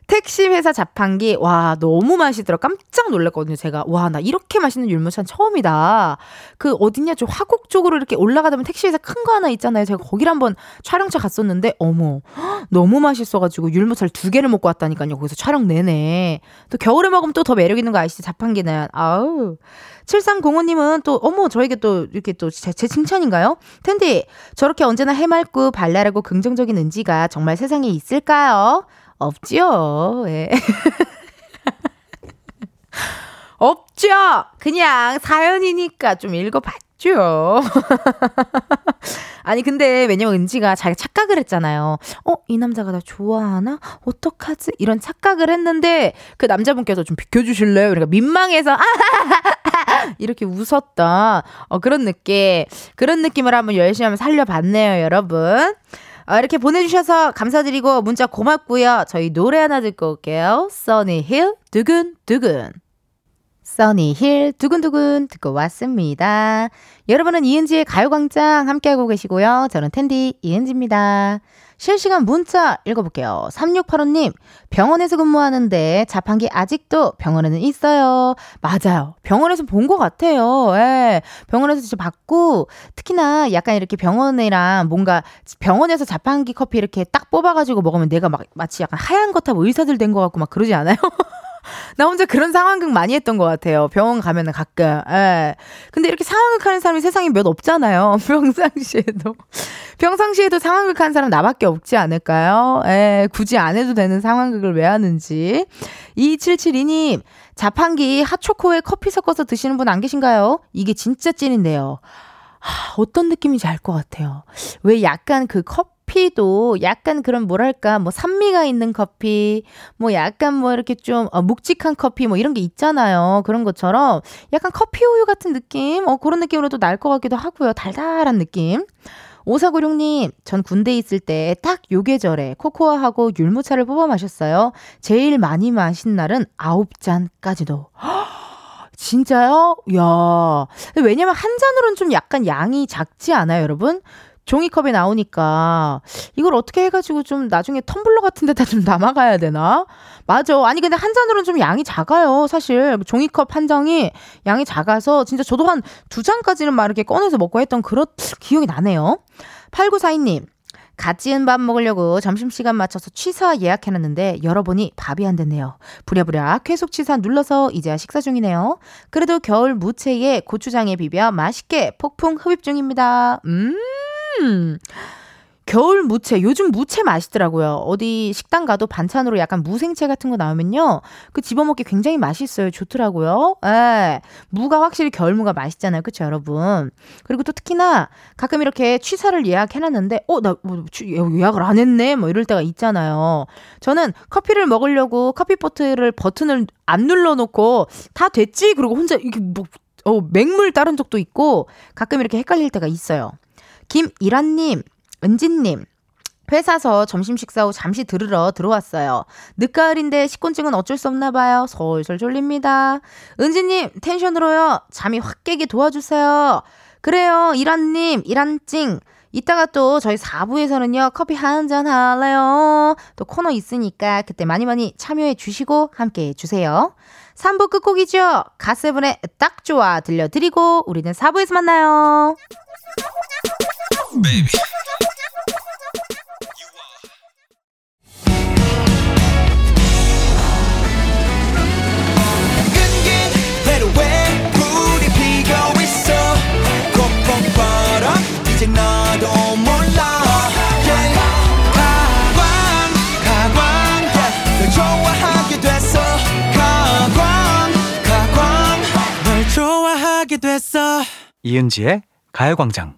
택시 회사 자판기 와 너무 맛있더라. 깜짝 놀랐거든요 제가. 와 나 이렇게 맛있는 율무차는 처음이다. 그 어딨냐 좀 화곡 쪽으로 이렇게 올라가다 보면 택시 회사 큰 거 하나 있잖아요. 제가 거기를 한번 촬영차 갔었는데 어머 [gasps] 너무 맛있어가지고 율무차를 두 개를 먹고 왔다니까요. 거기서 촬영 내내. 또 겨울에 먹으면 또 더 매력 있는 거 아시죠? 자판기는. 아우 7305님은 또, 어머, 저에게 또, 이렇게 또, 제, 제 칭찬인가요? 텐디, 저렇게 언제나 해맑고 발랄하고 긍정적인 은지가 정말 세상에 있을까요? 없죠. 예. [laughs] 없죠. 그냥 사연이니까 좀 읽어봤죠. [laughs] 아니 근데 왜냐면 은지가 자기 착각을 했잖아요. 어, 이 남자가 나 좋아하나? 어떡하지? 이런 착각을 했는데 그 남자분께서 좀 비켜주실래요? 그러니까 민망해서 [laughs] 이렇게 웃었다. 어, 그런 느낌. 그런 느낌을 한번 열심히 한번 살려봤네요, 여러분. 어, 이렇게 보내주셔서 감사드리고 문자 고맙고요. 저희 노래 하나 듣고 올게요. 써니힐 두근두근. 써니힐 두근두근 듣고 왔습니다. 여러분은 이은지의 가요광장 함께하고 계시고요. 저는 텐디 이은지입니다. 실시간 문자 읽어볼게요. 3685님, 병원에서 근무하는데 자판기 아직도 병원에는 있어요. 맞아요. 병원에서 본 것 같아요. 예. 병원에서 진짜 받고, 특히나 약간 이렇게 병원이랑 뭔가 병원에서 자판기 커피 이렇게 딱 뽑아가지고 먹으면 내가 막 마치 약간 하얀 거탑 의사들 된 것 같고 막 그러지 않아요? [laughs] 나 혼자 그런 상황극 많이 했던 것 같아요. 병원 가면은 가끔. 예. 근데 이렇게 상황극 하는 사람이 세상에 몇 없잖아요. [laughs] 평상시에도. 평상시에도 상황극 하는 사람 나밖에 없지 않을까요? 예. 굳이 안 해도 되는 상황극을 왜 하는지. 2772님, 자판기 핫초코에 커피 섞어서 드시는 분 안 계신가요? 이게 진짜 찐인데요. 하, 어떤 느낌인지 알 것 같아요. 왜 약간 그 커피 커피도 약간 그런 뭐랄까 뭐 산미가 있는 커피 뭐 약간 뭐 이렇게 좀 어, 묵직한 커피 뭐 이런 게 있잖아요 그런 것처럼 약간 커피 우유 같은 느낌 어 그런 느낌으로도 날 것 같기도 하고요 달달한 느낌 5496님, 전 군대 있을 때 딱 요 계절에 코코아하고 율무차를 뽑아 마셨어요. 제일 많이 마신 날은 9잔까지도. [gasps] 진짜요? 야. 왜냐면 한 잔으로는 좀 약간 양이 작지 않아요, 여러분? 종이컵에 나오니까 이걸 어떻게 해가지고 좀 나중에 텀블러 같은 데다 좀 담아가야 되나? 맞아. 아니 근데 한 잔으로는 좀 양이 작아요. 사실 종이컵 한 장이 양이 작아서 진짜 저도 한 두 잔까지는 막 이렇게 꺼내서 먹고 했던 그런 기억이 나네요. 8942님. 갓 지은 밥 먹으려고 점심시간 맞춰서 취사 예약해놨는데 열어보니 밥이 안 됐네요. 부랴부랴 쾌속 취사 눌러서 이제야 식사 중이네요. 그래도 겨울 무채에 고추장에 비벼 맛있게 폭풍 흡입 중입니다. 음. 겨울 무채 요즘 무채 맛있더라고요. 어디 식당 가도 반찬으로 약간 무생채 같은 거 나오면요. 그 집어먹기 굉장히 맛있어요. 좋더라고요. 예. 무가 확실히 겨울 무가 맛있잖아요. 그쵸 여러분. 그리고 또 특히나 가끔 이렇게 취사를 예약해 놨는데 어, 나 뭐, 취- 예약을 안 했네. 뭐 이럴 때가 있잖아요. 저는 커피를 먹으려고 커피 포트를 버튼을 안 눌러 놓고 다 됐지. 그리고 혼자 이렇게 뭐 어, 맹물 따른 적도 있고 가끔 이렇게 헷갈릴 때가 있어요. 김이란님, 은진님, 회사서 점심 식사 후 잠시 들으러 들어왔어요. 늦가을인데 식곤증은 어쩔 수 없나 봐요. 솔솔 졸립니다. 은지님, 텐션으로요. 잠이 확 깨게 도와주세요. 그래요, 이란님, 이란찡. 이따가 또 저희 4부에서는요, 커피 한 잔 할래요. 또 코너 있으니까 그때 많이 많이 참여해 주시고 함께 해 주세요. 3부 끝곡이죠. 가세븐의 딱 좋아 들려드리고 우리는 4부에서 만나요. 됐어 이은지의 가요광장.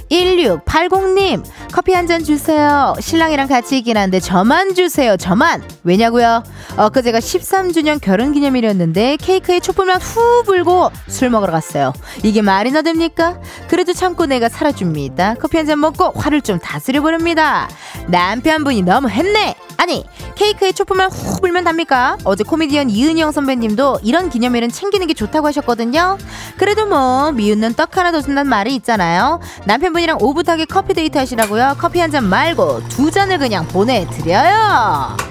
1680님, 커피 한 잔 주세요. 신랑이랑 같이 있긴 한데 저만 주세요. 저만. 왜냐고요? 엊그제가 13주년 결혼 기념일이었는데 케이크에 촛불만 후 불고 술 먹으러 갔어요. 이게 말이나 됩니까? 그래도 참고 내가 살아줍니다. 커피 한 잔 먹고 화를 좀 다스려 버립니다. 남편분이 너무 했네. 아니 케이크에 촛불만 후 불면 답니까? 어제 코미디언 이은영 선배님도 이런 기념일은 챙기는 게 좋다고 하셨거든요. 그래도 뭐 미웃는 떡 하나 더 준다는 말이 있잖아요. 남편분 이랑 오붓하게 커피 데이트 하시라고요. 커피 한 잔 말고 두 잔을 그냥 보내드려요.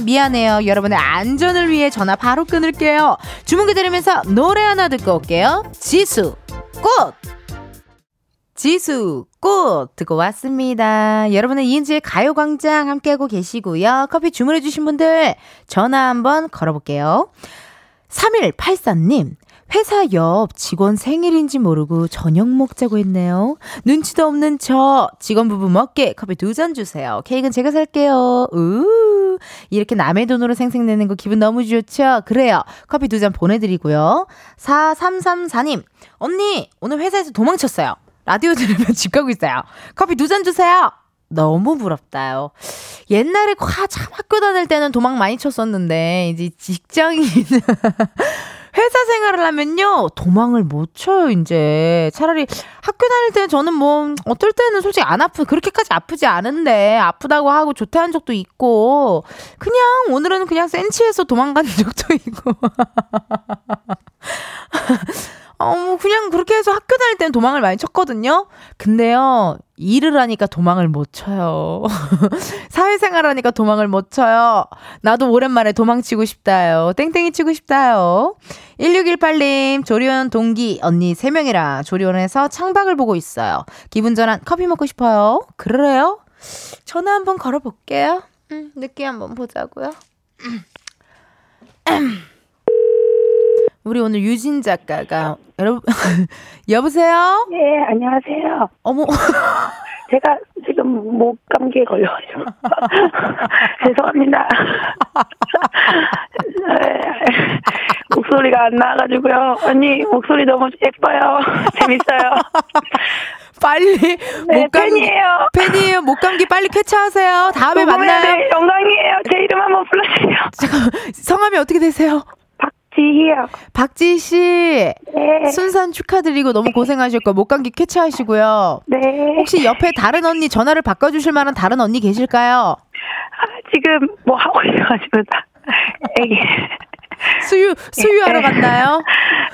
미안해요. 여러분의 안전을 위해 전화 바로 끊을게요. 주문 기다리면서 노래 하나 듣고 올게요. 지수 꽃 지수 꽃 듣고 왔습니다. 여러분의 이은지의 가요광장 함께하고 계시고요. 커피 주문해주신 분들 전화 한번 걸어볼게요. 3184님 회사 옆 직원 생일인지 모르고 저녁 먹자고 했네요. 눈치도 없는 저 직원 부부 먹게 커피 두 잔 주세요. 케이크는 제가 살게요. 우 이렇게 남의 돈으로 생색내는 거 기분 너무 좋죠? 그래요. 커피 두 잔 보내드리고요. 4334님 언니 오늘 회사에서 도망쳤어요. 라디오 들으면 [laughs] 집 가고 있어요. 커피 두 잔 주세요. 너무 부럽다요. 옛날에 화참 학교 다닐 때는 도망 많이 쳤었는데 이제 직장인 [laughs] 회사 생활을 하면요 도망을 못 쳐요 이제. 차라리 학교 다닐 때는 저는 뭐 어떨 때는 솔직히 안 아프 그렇게까지 아프지 않은데 아프다고 하고 조퇴한 적도 있고 그냥 오늘은 그냥 센치해서 도망간 [laughs] 적도 있고 어, 뭐, 그냥 그렇게 해서 학교 다닐 때는 도망을 많이 쳤거든요. 근데요, 일을 하니까 도망을 못 쳐요. [laughs] 사회생활 하니까 도망을 못 쳐요. 나도 오랜만에 도망치고 싶다요. 땡땡이 치고 싶다요. 1618님, 조리원 동기, 언니 3명이라 조리원에서 창밖을 보고 있어요. 기분 전환 커피 먹고 싶어요. 그래요? 전화 한번 걸어볼게요. 음, 느낌 한번 보자고요. [clears throat] 우리 오늘 유진 작가가 여러분 [laughs] 여보세요? 네, 안녕하세요. 어머. [laughs] 제가 지금 목 감기에 걸려가지고 [laughs] 죄송합니다. 네, 목소리가 안 나와가지고요. 언니 목소리 너무 예뻐요. 재밌어요. 빨리 네, 목 감기 팬이에요. 팬이에요. 목 감기 빨리 쾌차하세요. 다음에 만나요. 네, 영광이에요. 제 이름 한번 불러주세요. 성함이 어떻게 되세요? 박지희요. 박지희 씨. 순산 축하드리고 너무 고생하셨고 목 감기 쾌차하시고요. 네. 혹시 옆에 다른 언니 전화를 바꿔 주실 만한 다른 언니 계실까요? 지금 뭐 하고 있어가지고 다 애기 수유 수유하러 갔나요?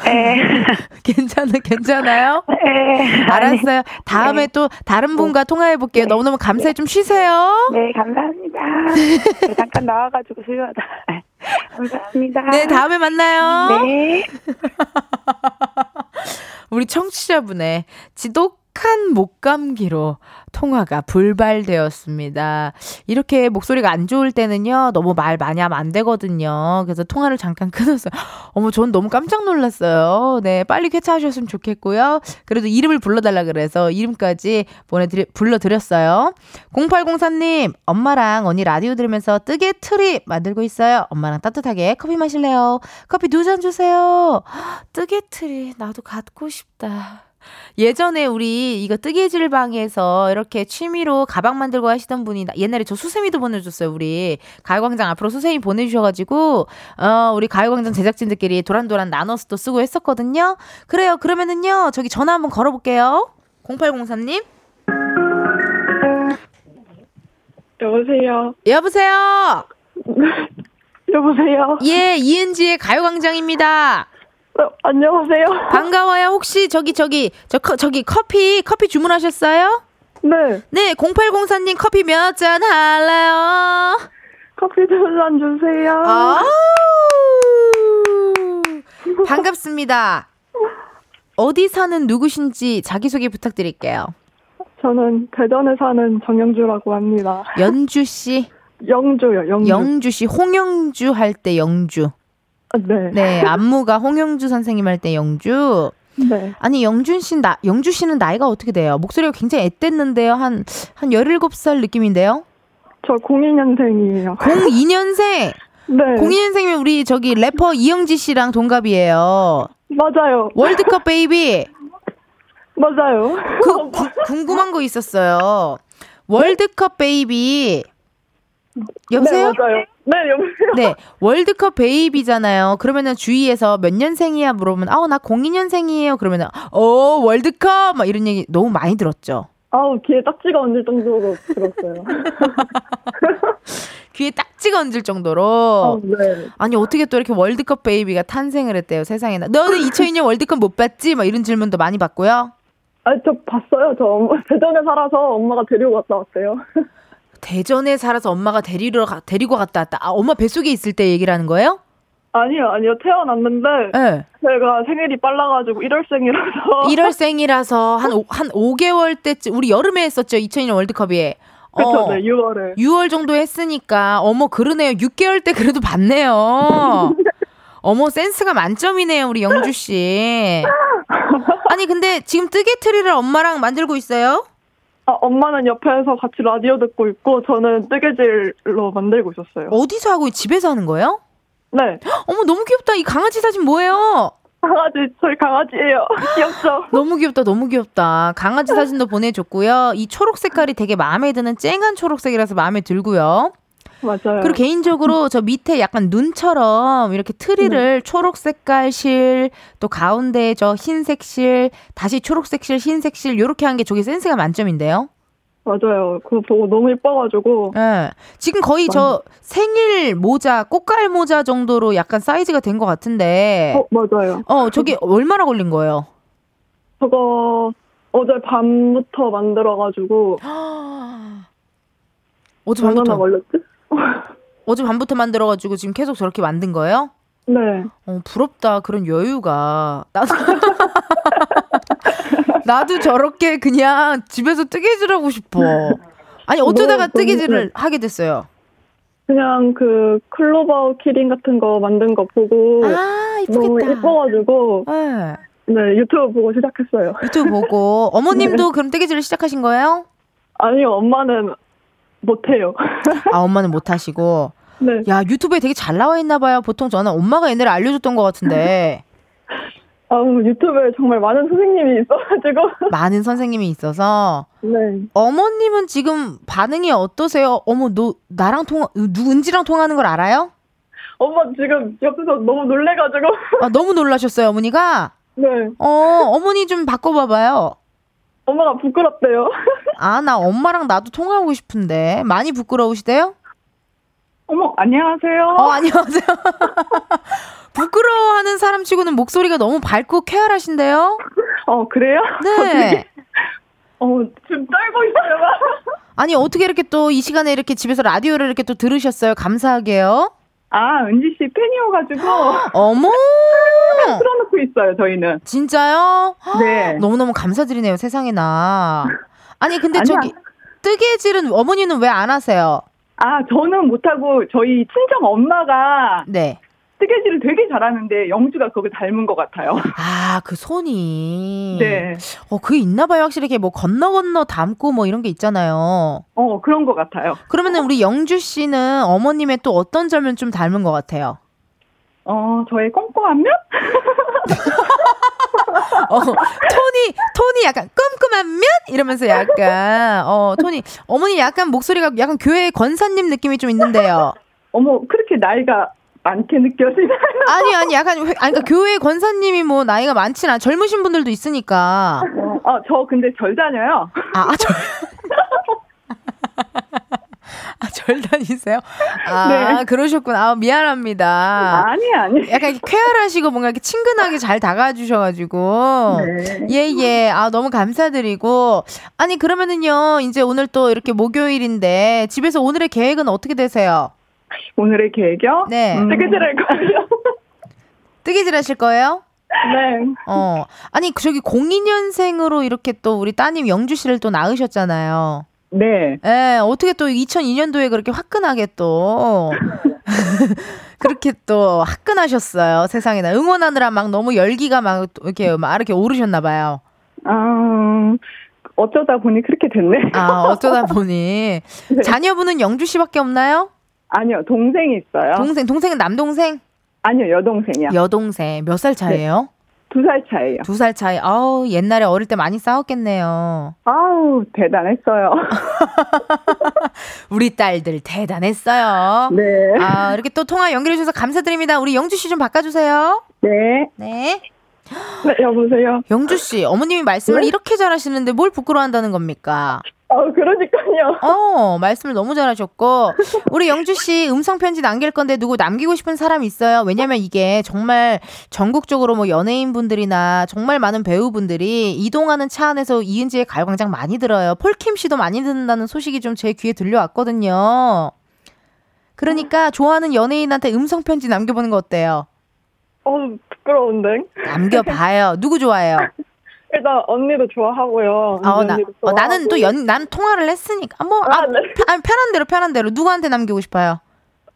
네. [laughs] 괜찮아 괜찮아요? 네. 알았어요. 다음에 또 다른 분과 통화해 볼게요. 너무너무 감사해 좀 쉬세요. 네, 감사합니다. 네, [laughs] 잠깐 나와가지고 수요하다. 감사합니다. 네, 다음에 만나요. 네. [laughs] 우리 청취자분의 지독 한 목감기로 통화가 불발되었습니다. 이렇게 목소리가 안 좋을 때는요, 너무 말 많이 하면 안 되거든요. 그래서 통화를 잠깐 끊었어요. 어머, 전 너무 깜짝 놀랐어요. 네, 빨리 쾌차하셨으면 좋겠고요. 그래도 이름을 불러달라 그래서 이름까지 보내드리, 불러드렸어요. 0804님, 엄마랑 언니 라디오 들으면서 뜨개 트립 만들고 있어요. 엄마랑 따뜻하게 커피 마실래요? 커피 두 잔 주세요. 뜨개 트립, 나도 갖고 싶다. 예전에 우리 이거 뜨개질 방에서 이렇게 취미로 가방 만들고 하시던 분이 나- 옛날에 저 수세미도 보내줬어요. 우리 가요광장 앞으로 수세미 보내주셔가지고 어 우리 가요광장 제작진들끼리 도란도란 나눠서 또 쓰고 했었거든요. 그래요. 그러면은요 저기 전화 한번 걸어볼게요. 0803님. 여보세요. 여보세요. [laughs] 여보세요. 예, 이은지의 가요광장입니다. 안녕하세요. 반가워요. 혹시 저기 저기 저 커, 저기 커피 커피 주문하셨어요? 네. 네, 0804님 커피 몇 잔 할래요? 커피 두 잔 주세요. 반갑습니다. 어디 사는 누구신지 자기소개 부탁드릴게요. 저는 대전에 사는 정영주라고 합니다. 연주 씨. 영주요, 영주. 영주 씨, 홍영주 할 때 영주. 네. 네, 안무가 홍영주 선생님 할 때 영주. 네. 아니, 영준 씨, 나, 영주 씨는 나이가 어떻게 돼요? 목소리가 굉장히 앳됐는데요. 한, 한 17살 느낌인데요? 저 02년생이에요. 02년생? 네. 02년생이면 우리 저기 래퍼 이영지 씨랑 동갑이에요. 맞아요. 월드컵 베이비. 맞아요. 그, 구- 궁금한 거 있었어요. 월드컵 베이비. 여보세요? 네, 맞아요. 네, 여보세요. 네, 월드컵 베이비잖아요. 그러면은 주위에서 몇 년생이야 물어보면 아우 나 02년생이에요. 그러면은 어 월드컵 막 이런 얘기 너무 많이 들었죠. 아우, 귀에 딱지가 얹을 정도로 들었어요. [laughs] 귀에 딱지가 얹을 정도로. 아, 네. 아니 어떻게 또 이렇게 월드컵 베이비가 탄생을 했대요 세상에 나. 너는 2002년 월드컵 못 봤지? 막 이런 질문도 많이 받고요. 아, 저 봤어요. 저 대전에 살아서 엄마가 데리고 갔다 왔어요. 대전에 살아서 엄마가 데리러 가, 데리고 갔다 왔다. 아 엄마 뱃속에 있을 때 얘기를 하는 거예요? 아니요, 아니요. 태어났는데 네. 제가 생일이 빨라가지고 1월생이라서 1월생이라서 [laughs] 한, 오, 한 5개월 때쯤, 우리 여름에 했었죠, 2002년 월드컵이. 그쵸, 네, 6월에. 6월 정도 했으니까, 어머, 그러네요. 6개월 때 그래도 봤네요. [laughs] 어머, 센스가 만점이네요, 우리 영주 씨. [laughs] 아니, 근데 지금 뜨개트리를 엄마랑 만들고 있어요? 아, 엄마는 옆에서 같이 라디오 듣고 있고 저는 뜨개질로 만들고 있었어요. 어디서 하고, 집에서 하는 거예요? 네. [gasps] 어머, 너무 귀엽다. 이 강아지 사진 뭐예요? 강아지, 저희 강아지예요. [laughs] 귀엽죠? [gasps] 너무 귀엽다, 너무 귀엽다. 강아지 사진도 보내줬고요. 이 초록 색깔이 되게 마음에 드는 쨍한 초록색이라서 마음에 들고요. 맞아요. 그리고 개인적으로 [laughs] 저 밑에 약간 눈처럼 이렇게 트리를 초록 색깔 실, 또 가운데 저 흰색 실, 다시 초록색 실, 흰색 실, 요렇게 한 게 저게 센스가 만점인데요. 맞아요. 그거 보고 너무 예뻐가지고. 예. 지금 거의 저 생일 모자, 고깔 모자 정도로 약간 사이즈가 된 것 같은데. 어, 맞아요. 어, 저게 얼마나 걸린 거예요? 저거 어제 밤부터 만들어가지고. [gasps] 어제 얼마나 밤부터. 걸렸지? [laughs] 어제 밤부터 만들어가지고 지금 계속 저렇게 만든 거예요? 네. 어, 부럽다. 그런 여유가. 나도. [laughs] 나도 저렇게 그냥 집에서 뜨개질 하고 싶어. 아니 어쩌다가 너무 뜨개질을. 하게 됐어요? 그냥 그 클로버 키링 같은 거 만든 거 보고 아, 너무 이쁘겠다. 예뻐가지고 네. 네 유튜브 보고 시작했어요. 유튜브 보고 [laughs] 어머님도 네. 그럼 뜨개질을 시작하신 거예요? 아니요 엄마는 못해요. [laughs] 아 엄마는 못 하시고. 네. 야 유튜브에 되게 잘 나와 있나 봐요. 보통 저는 엄마가 옛날에 알려줬던 것 같은데 [laughs] 아 유튜브에 정말 많은 선생님이 있어가지고 [laughs] 많은 선생님이 있어서 네. 어머님은 지금 반응이 어떠세요? 어머 너 나랑 통화 누 은지랑 통화하는 걸 알아요? 엄마 지금 옆에서 너무 놀래가지고 아, 너무 놀라셨어요 어머니가? 네. 어 어머니 좀 바꿔봐봐요. 엄마가 부끄럽대요. [laughs] 아 나 엄마랑 나도 통화하고 싶은데 많이 부끄러우시대요? 어머 안녕하세요. 어 안녕하세요. [laughs] 부끄러워하는 사람 치고는 목소리가 너무 밝고 쾌활하신데요? 어 그래요? 네. [laughs] 어 지금 떨고 있어요. 아니 어떻게 이렇게 또 이 시간에 이렇게 집에서 라디오를 이렇게 또 들으셨어요? 감사하게요. 아 은지 씨 팬이어가지고 [gasps] 어머 틀어놓고 있어요 저희는. 진짜요? [gasps] 네. 너무너무 감사드리네요 세상에나. 아니 근데 아니야. 저기 뜨개질은 어머니는 왜 안 하세요? 아 저는 못하고 저희 친정 엄마가 네. 뜨개질을 되게 잘하는데 영주가 그걸 닮은 것 같아요. 아, 그 손이. 네. 어, 그게 있나 봐요. 확실히 이렇게 뭐 건너 건너 담고 뭐 이런 게 있잖아요. 어, 그런 것 같아요. 그러면은 우리 영주 씨는 어머님의 또 어떤 점을 좀 닮은 것 같아요? 어, 저의 꼼꼼한 면? [laughs] 어, 톤이, 톤이 약간 끔끔한 면? 이러면서 약간, 어, 톤이, 어머니 약간 목소리가 약간 교회 권사님 느낌이 좀 있는데요. 어머, 그렇게 나이가 많게 느껴지나요? 아니, 아니, 약간, 회- 아니, 그러니까 교회 권사님이 뭐 나이가 많진 않아. 젊으신 분들도 있으니까. 어, 저 근데 절 다녀요. 아, 아, 절. [laughs] 아, 절 다니세요? 아, 네. 그러셨구나. 아, 미안합니다. 아니, 아니. 약간 이렇게 쾌활하시고 뭔가 이렇게 친근하게 잘 다가주셔가지고. 네. 예, 예. 아, 너무 감사드리고. 아니, 그러면은요, 이제 오늘 또 이렇게 목요일인데, 집에서 오늘의 계획은 어떻게 되세요? 오늘의 계획이요? 네. 음. 뜨개질 할 거예요. [laughs] 뜨개질 하실 거예요? 네. 어. 아니, 저기 02년생으로 이렇게 또 우리 따님 영주 씨를 또 낳으셨잖아요. 네. 예, 어떻게 또 2002년도에 그렇게 화끈하게 또 [laughs] 그렇게 또 화끈하셨어요. 세상에나 응원하느라 막 너무 열기가 막 이렇게 막 이렇게 오르셨나 봐요. 아, 어쩌다 보니 그렇게 됐네. 아, 어쩌다 보니 [laughs] 자녀분은 영주 씨밖에 없나요? 아니요, 동생이 있어요. 동생, 동생은 남동생? 아니요, 여동생이요. 여동생. 몇 살 차이예요? 두살 차이요. 두 살 차이. 아우, 옛날에 어릴 때 많이 싸웠겠네요. 아우, 대단했어요. [laughs] 우리 딸들 대단했어요. 네. 아, 이렇게 또 통화 연결해 주셔서 감사드립니다. 우리 영주 씨 좀 바꿔 주세요. 네. 네. 네, 여보세요. 영주 씨, 어머님이 말씀을 네? 이렇게 잘하시는데 뭘 부끄러워한다는 겁니까? 어, 그러니까요. 어, 말씀을 너무 잘하셨고 우리 영주 씨 음성 편지 남길 건데 누구 남기고 싶은 사람 있어요? 왜냐면 이게 정말 전국적으로 뭐 연예인 분들이나 정말 많은 배우분들이 이동하는 차 안에서 이은지의 가요광장 많이 들어요. 폴킴 씨도 많이 듣는다는 소식이 좀 제 귀에 들려왔거든요. 그러니까 좋아하는 연예인한테 음성 편지 남겨보는 거 어때요? 어, 부끄러운데. 남겨봐요. 누구 좋아해요? 일단 언니도 좋아하고요. 어, 나, 어, 나는. 또 연, 난 통화를 했으니까. 뭐, 아, 편- 아, 편한 대로, 편한 대로. 누구한테 남기고 싶어요?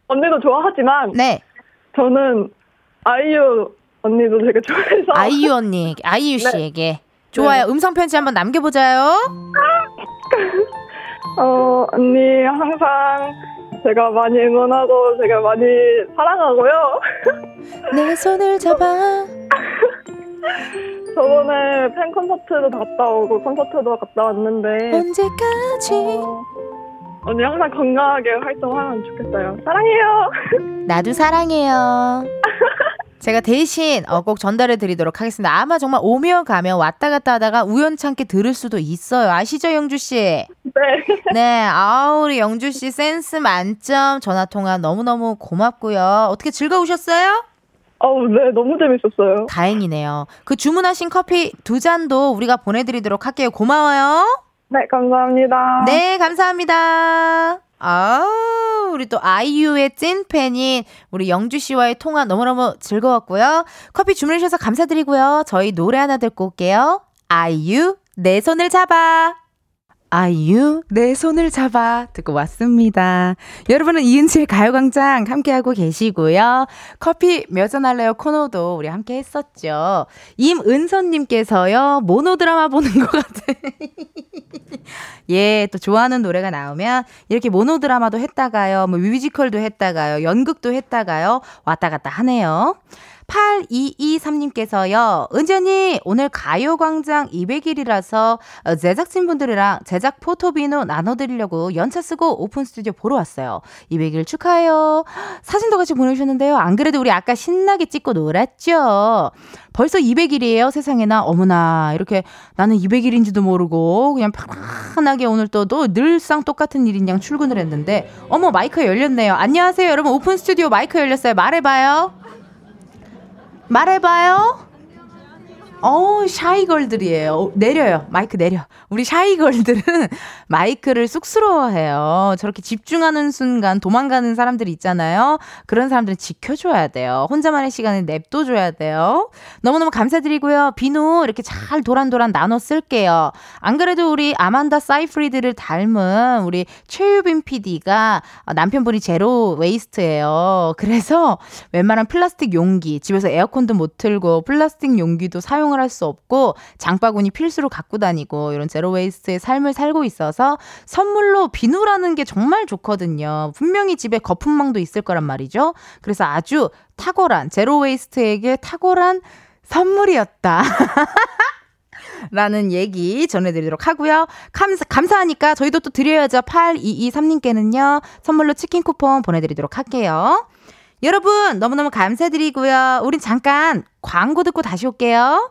언니도 좋아하지만 네. 저는 아이유 언니도 되게 좋아해서 아이유 언니, 아이유 네. 씨에게. 좋아요. 음성 편지 한번 남겨보자요. 어, 언니 항상 제가 많이 응원하고 제가 많이 사랑하고요. 내 손을 잡아. [laughs] [laughs] 저번에 팬 콘서트도 갔다 오고 콘서트도 갔다 왔는데 언제까지? 어, 언니 항상 건강하게 활동하면 좋겠어요. 사랑해요. [laughs] 나도 사랑해요. 제가 대신 어, 꼭 전달해 드리도록 하겠습니다. 아마 정말 오며 가며 왔다 갔다 하다가 우연찮게 들을 수도 있어요. 아시죠, 영주 씨? 네. 네, 아우 우리 영주 씨 센스 만점 전화 통화 너무 너무 고맙고요. 어떻게 즐거우셨어요? 어우, 네, 너무 재밌었어요. 다행이네요. 그 주문하신 커피 두 잔도 우리가 보내드리도록 할게요. 고마워요. 네, 감사합니다. 네, 감사합니다. 아, 우리 또 아이유의 찐팬인 우리 영주 씨와의 통화 너무너무 즐거웠고요. 커피 주문해주셔서 감사드리고요. 저희 노래 하나 듣고 올게요. 아이유, 내 손을 잡아. 아이유 내 손을 잡아 듣고 왔습니다. 여러분은 이은지의 가요광장 함께하고 계시고요. 커피 몇 잔 할래요 코너도 우리 함께 했었죠. 임은선님께서요 모노드라마 보는 것 같아. [laughs] 예, 또 좋아하는 노래가 나오면 이렇게 모노드라마도 했다가요, 뭐 뮤지컬도 했다가요, 연극도 했다가요, 왔다 갔다 하네요. 8223님께서요, 은전이 오늘 가요광장 200일이라서 어, 제작진분들이랑 제작 포토비누 나눠드리려고 연차 쓰고 오픈 스튜디오 보러 왔어요. 200일 축하해요. 사진도 같이 보내주셨는데요. 안 그래도 우리 아까 신나게 찍고 놀았죠? 벌써 200일이에요, 세상에나. 어머나, 이렇게 나는 200일인지도 모르고 그냥 편안하게 오늘 또, 또 늘상 똑같은 일인 양 출근을 했는데, 어머, 마이크 열렸네요. 안녕하세요, 여러분. 오픈 스튜디오 마이크 열렸어요. 말해봐요. 말해봐요. 어우, shy girl들이에요. 내려요. 마이크 내려. 우리 shy girl들은 [laughs] 마이크를 쑥스러워해요. 저렇게 집중하는 순간 도망가는 사람들이 있잖아요. 그런 사람들은 지켜줘야 돼요. 혼자만의 시간을 냅둬줘야 돼요. 너무너무 감사드리고요. 비누 이렇게 잘 도란도란 나눠 쓸게요. 안 그래도 우리 아만다 사이프리드를 닮은 우리 최유빈 PD가 남편분이 제로 웨이스트예요. 그래서 웬만한 플라스틱 용기, 집에서 에어컨도 못 틀고 플라스틱 용기도 사용 사용을 할 수 없고 장바구니 필수로 갖고 다니고 이런 제로 웨이스트의 삶을 살고 있어서 선물로 비누라는 게 정말 좋거든요. 분명히 집에 거품망도 있을 거란 말이죠. 그래서 아주 탁월한 제로 웨이스트에게 탁월한 선물이었다. [laughs] 라는 얘기 전해드리도록 하고요. 감사, 감사하니까 저희도 또 드려야죠. 8223님께는요. 선물로 치킨 쿠폰 보내드리도록 할게요. 여러분 너무너무 감사드리고요. 우린 잠깐 광고 듣고 다시 올게요.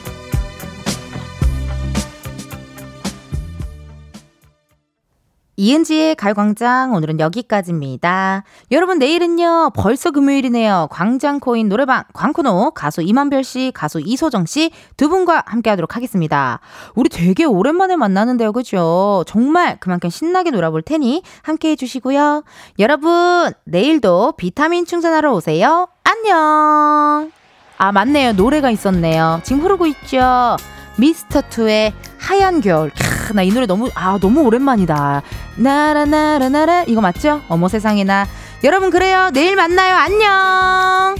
이은지의 가요광장 오늘은 여기까지입니다. 여러분 내일은요 벌써 금요일이네요. 광장코인 노래방 광코노 가수 이만별 씨, 가수 이소정 씨 두 분과 함께하도록 하겠습니다. 우리 되게 오랜만에 만나는데요, 그죠? 정말 그만큼 신나게 놀아볼 테니 함께해 주시고요. 여러분 내일도 비타민 충전하러 오세요. 안녕. 아 맞네요 노래가 있었네요. 지금 흐르고 있죠. 미스터2의 하얀 겨울. 캬, 나이 노래 너무, 아, 너무 오랜만이다. 나라, 나라, 나라. 이거 맞죠? 어머 세상에나. 여러분, 그래요. 내일 만나요. 안녕!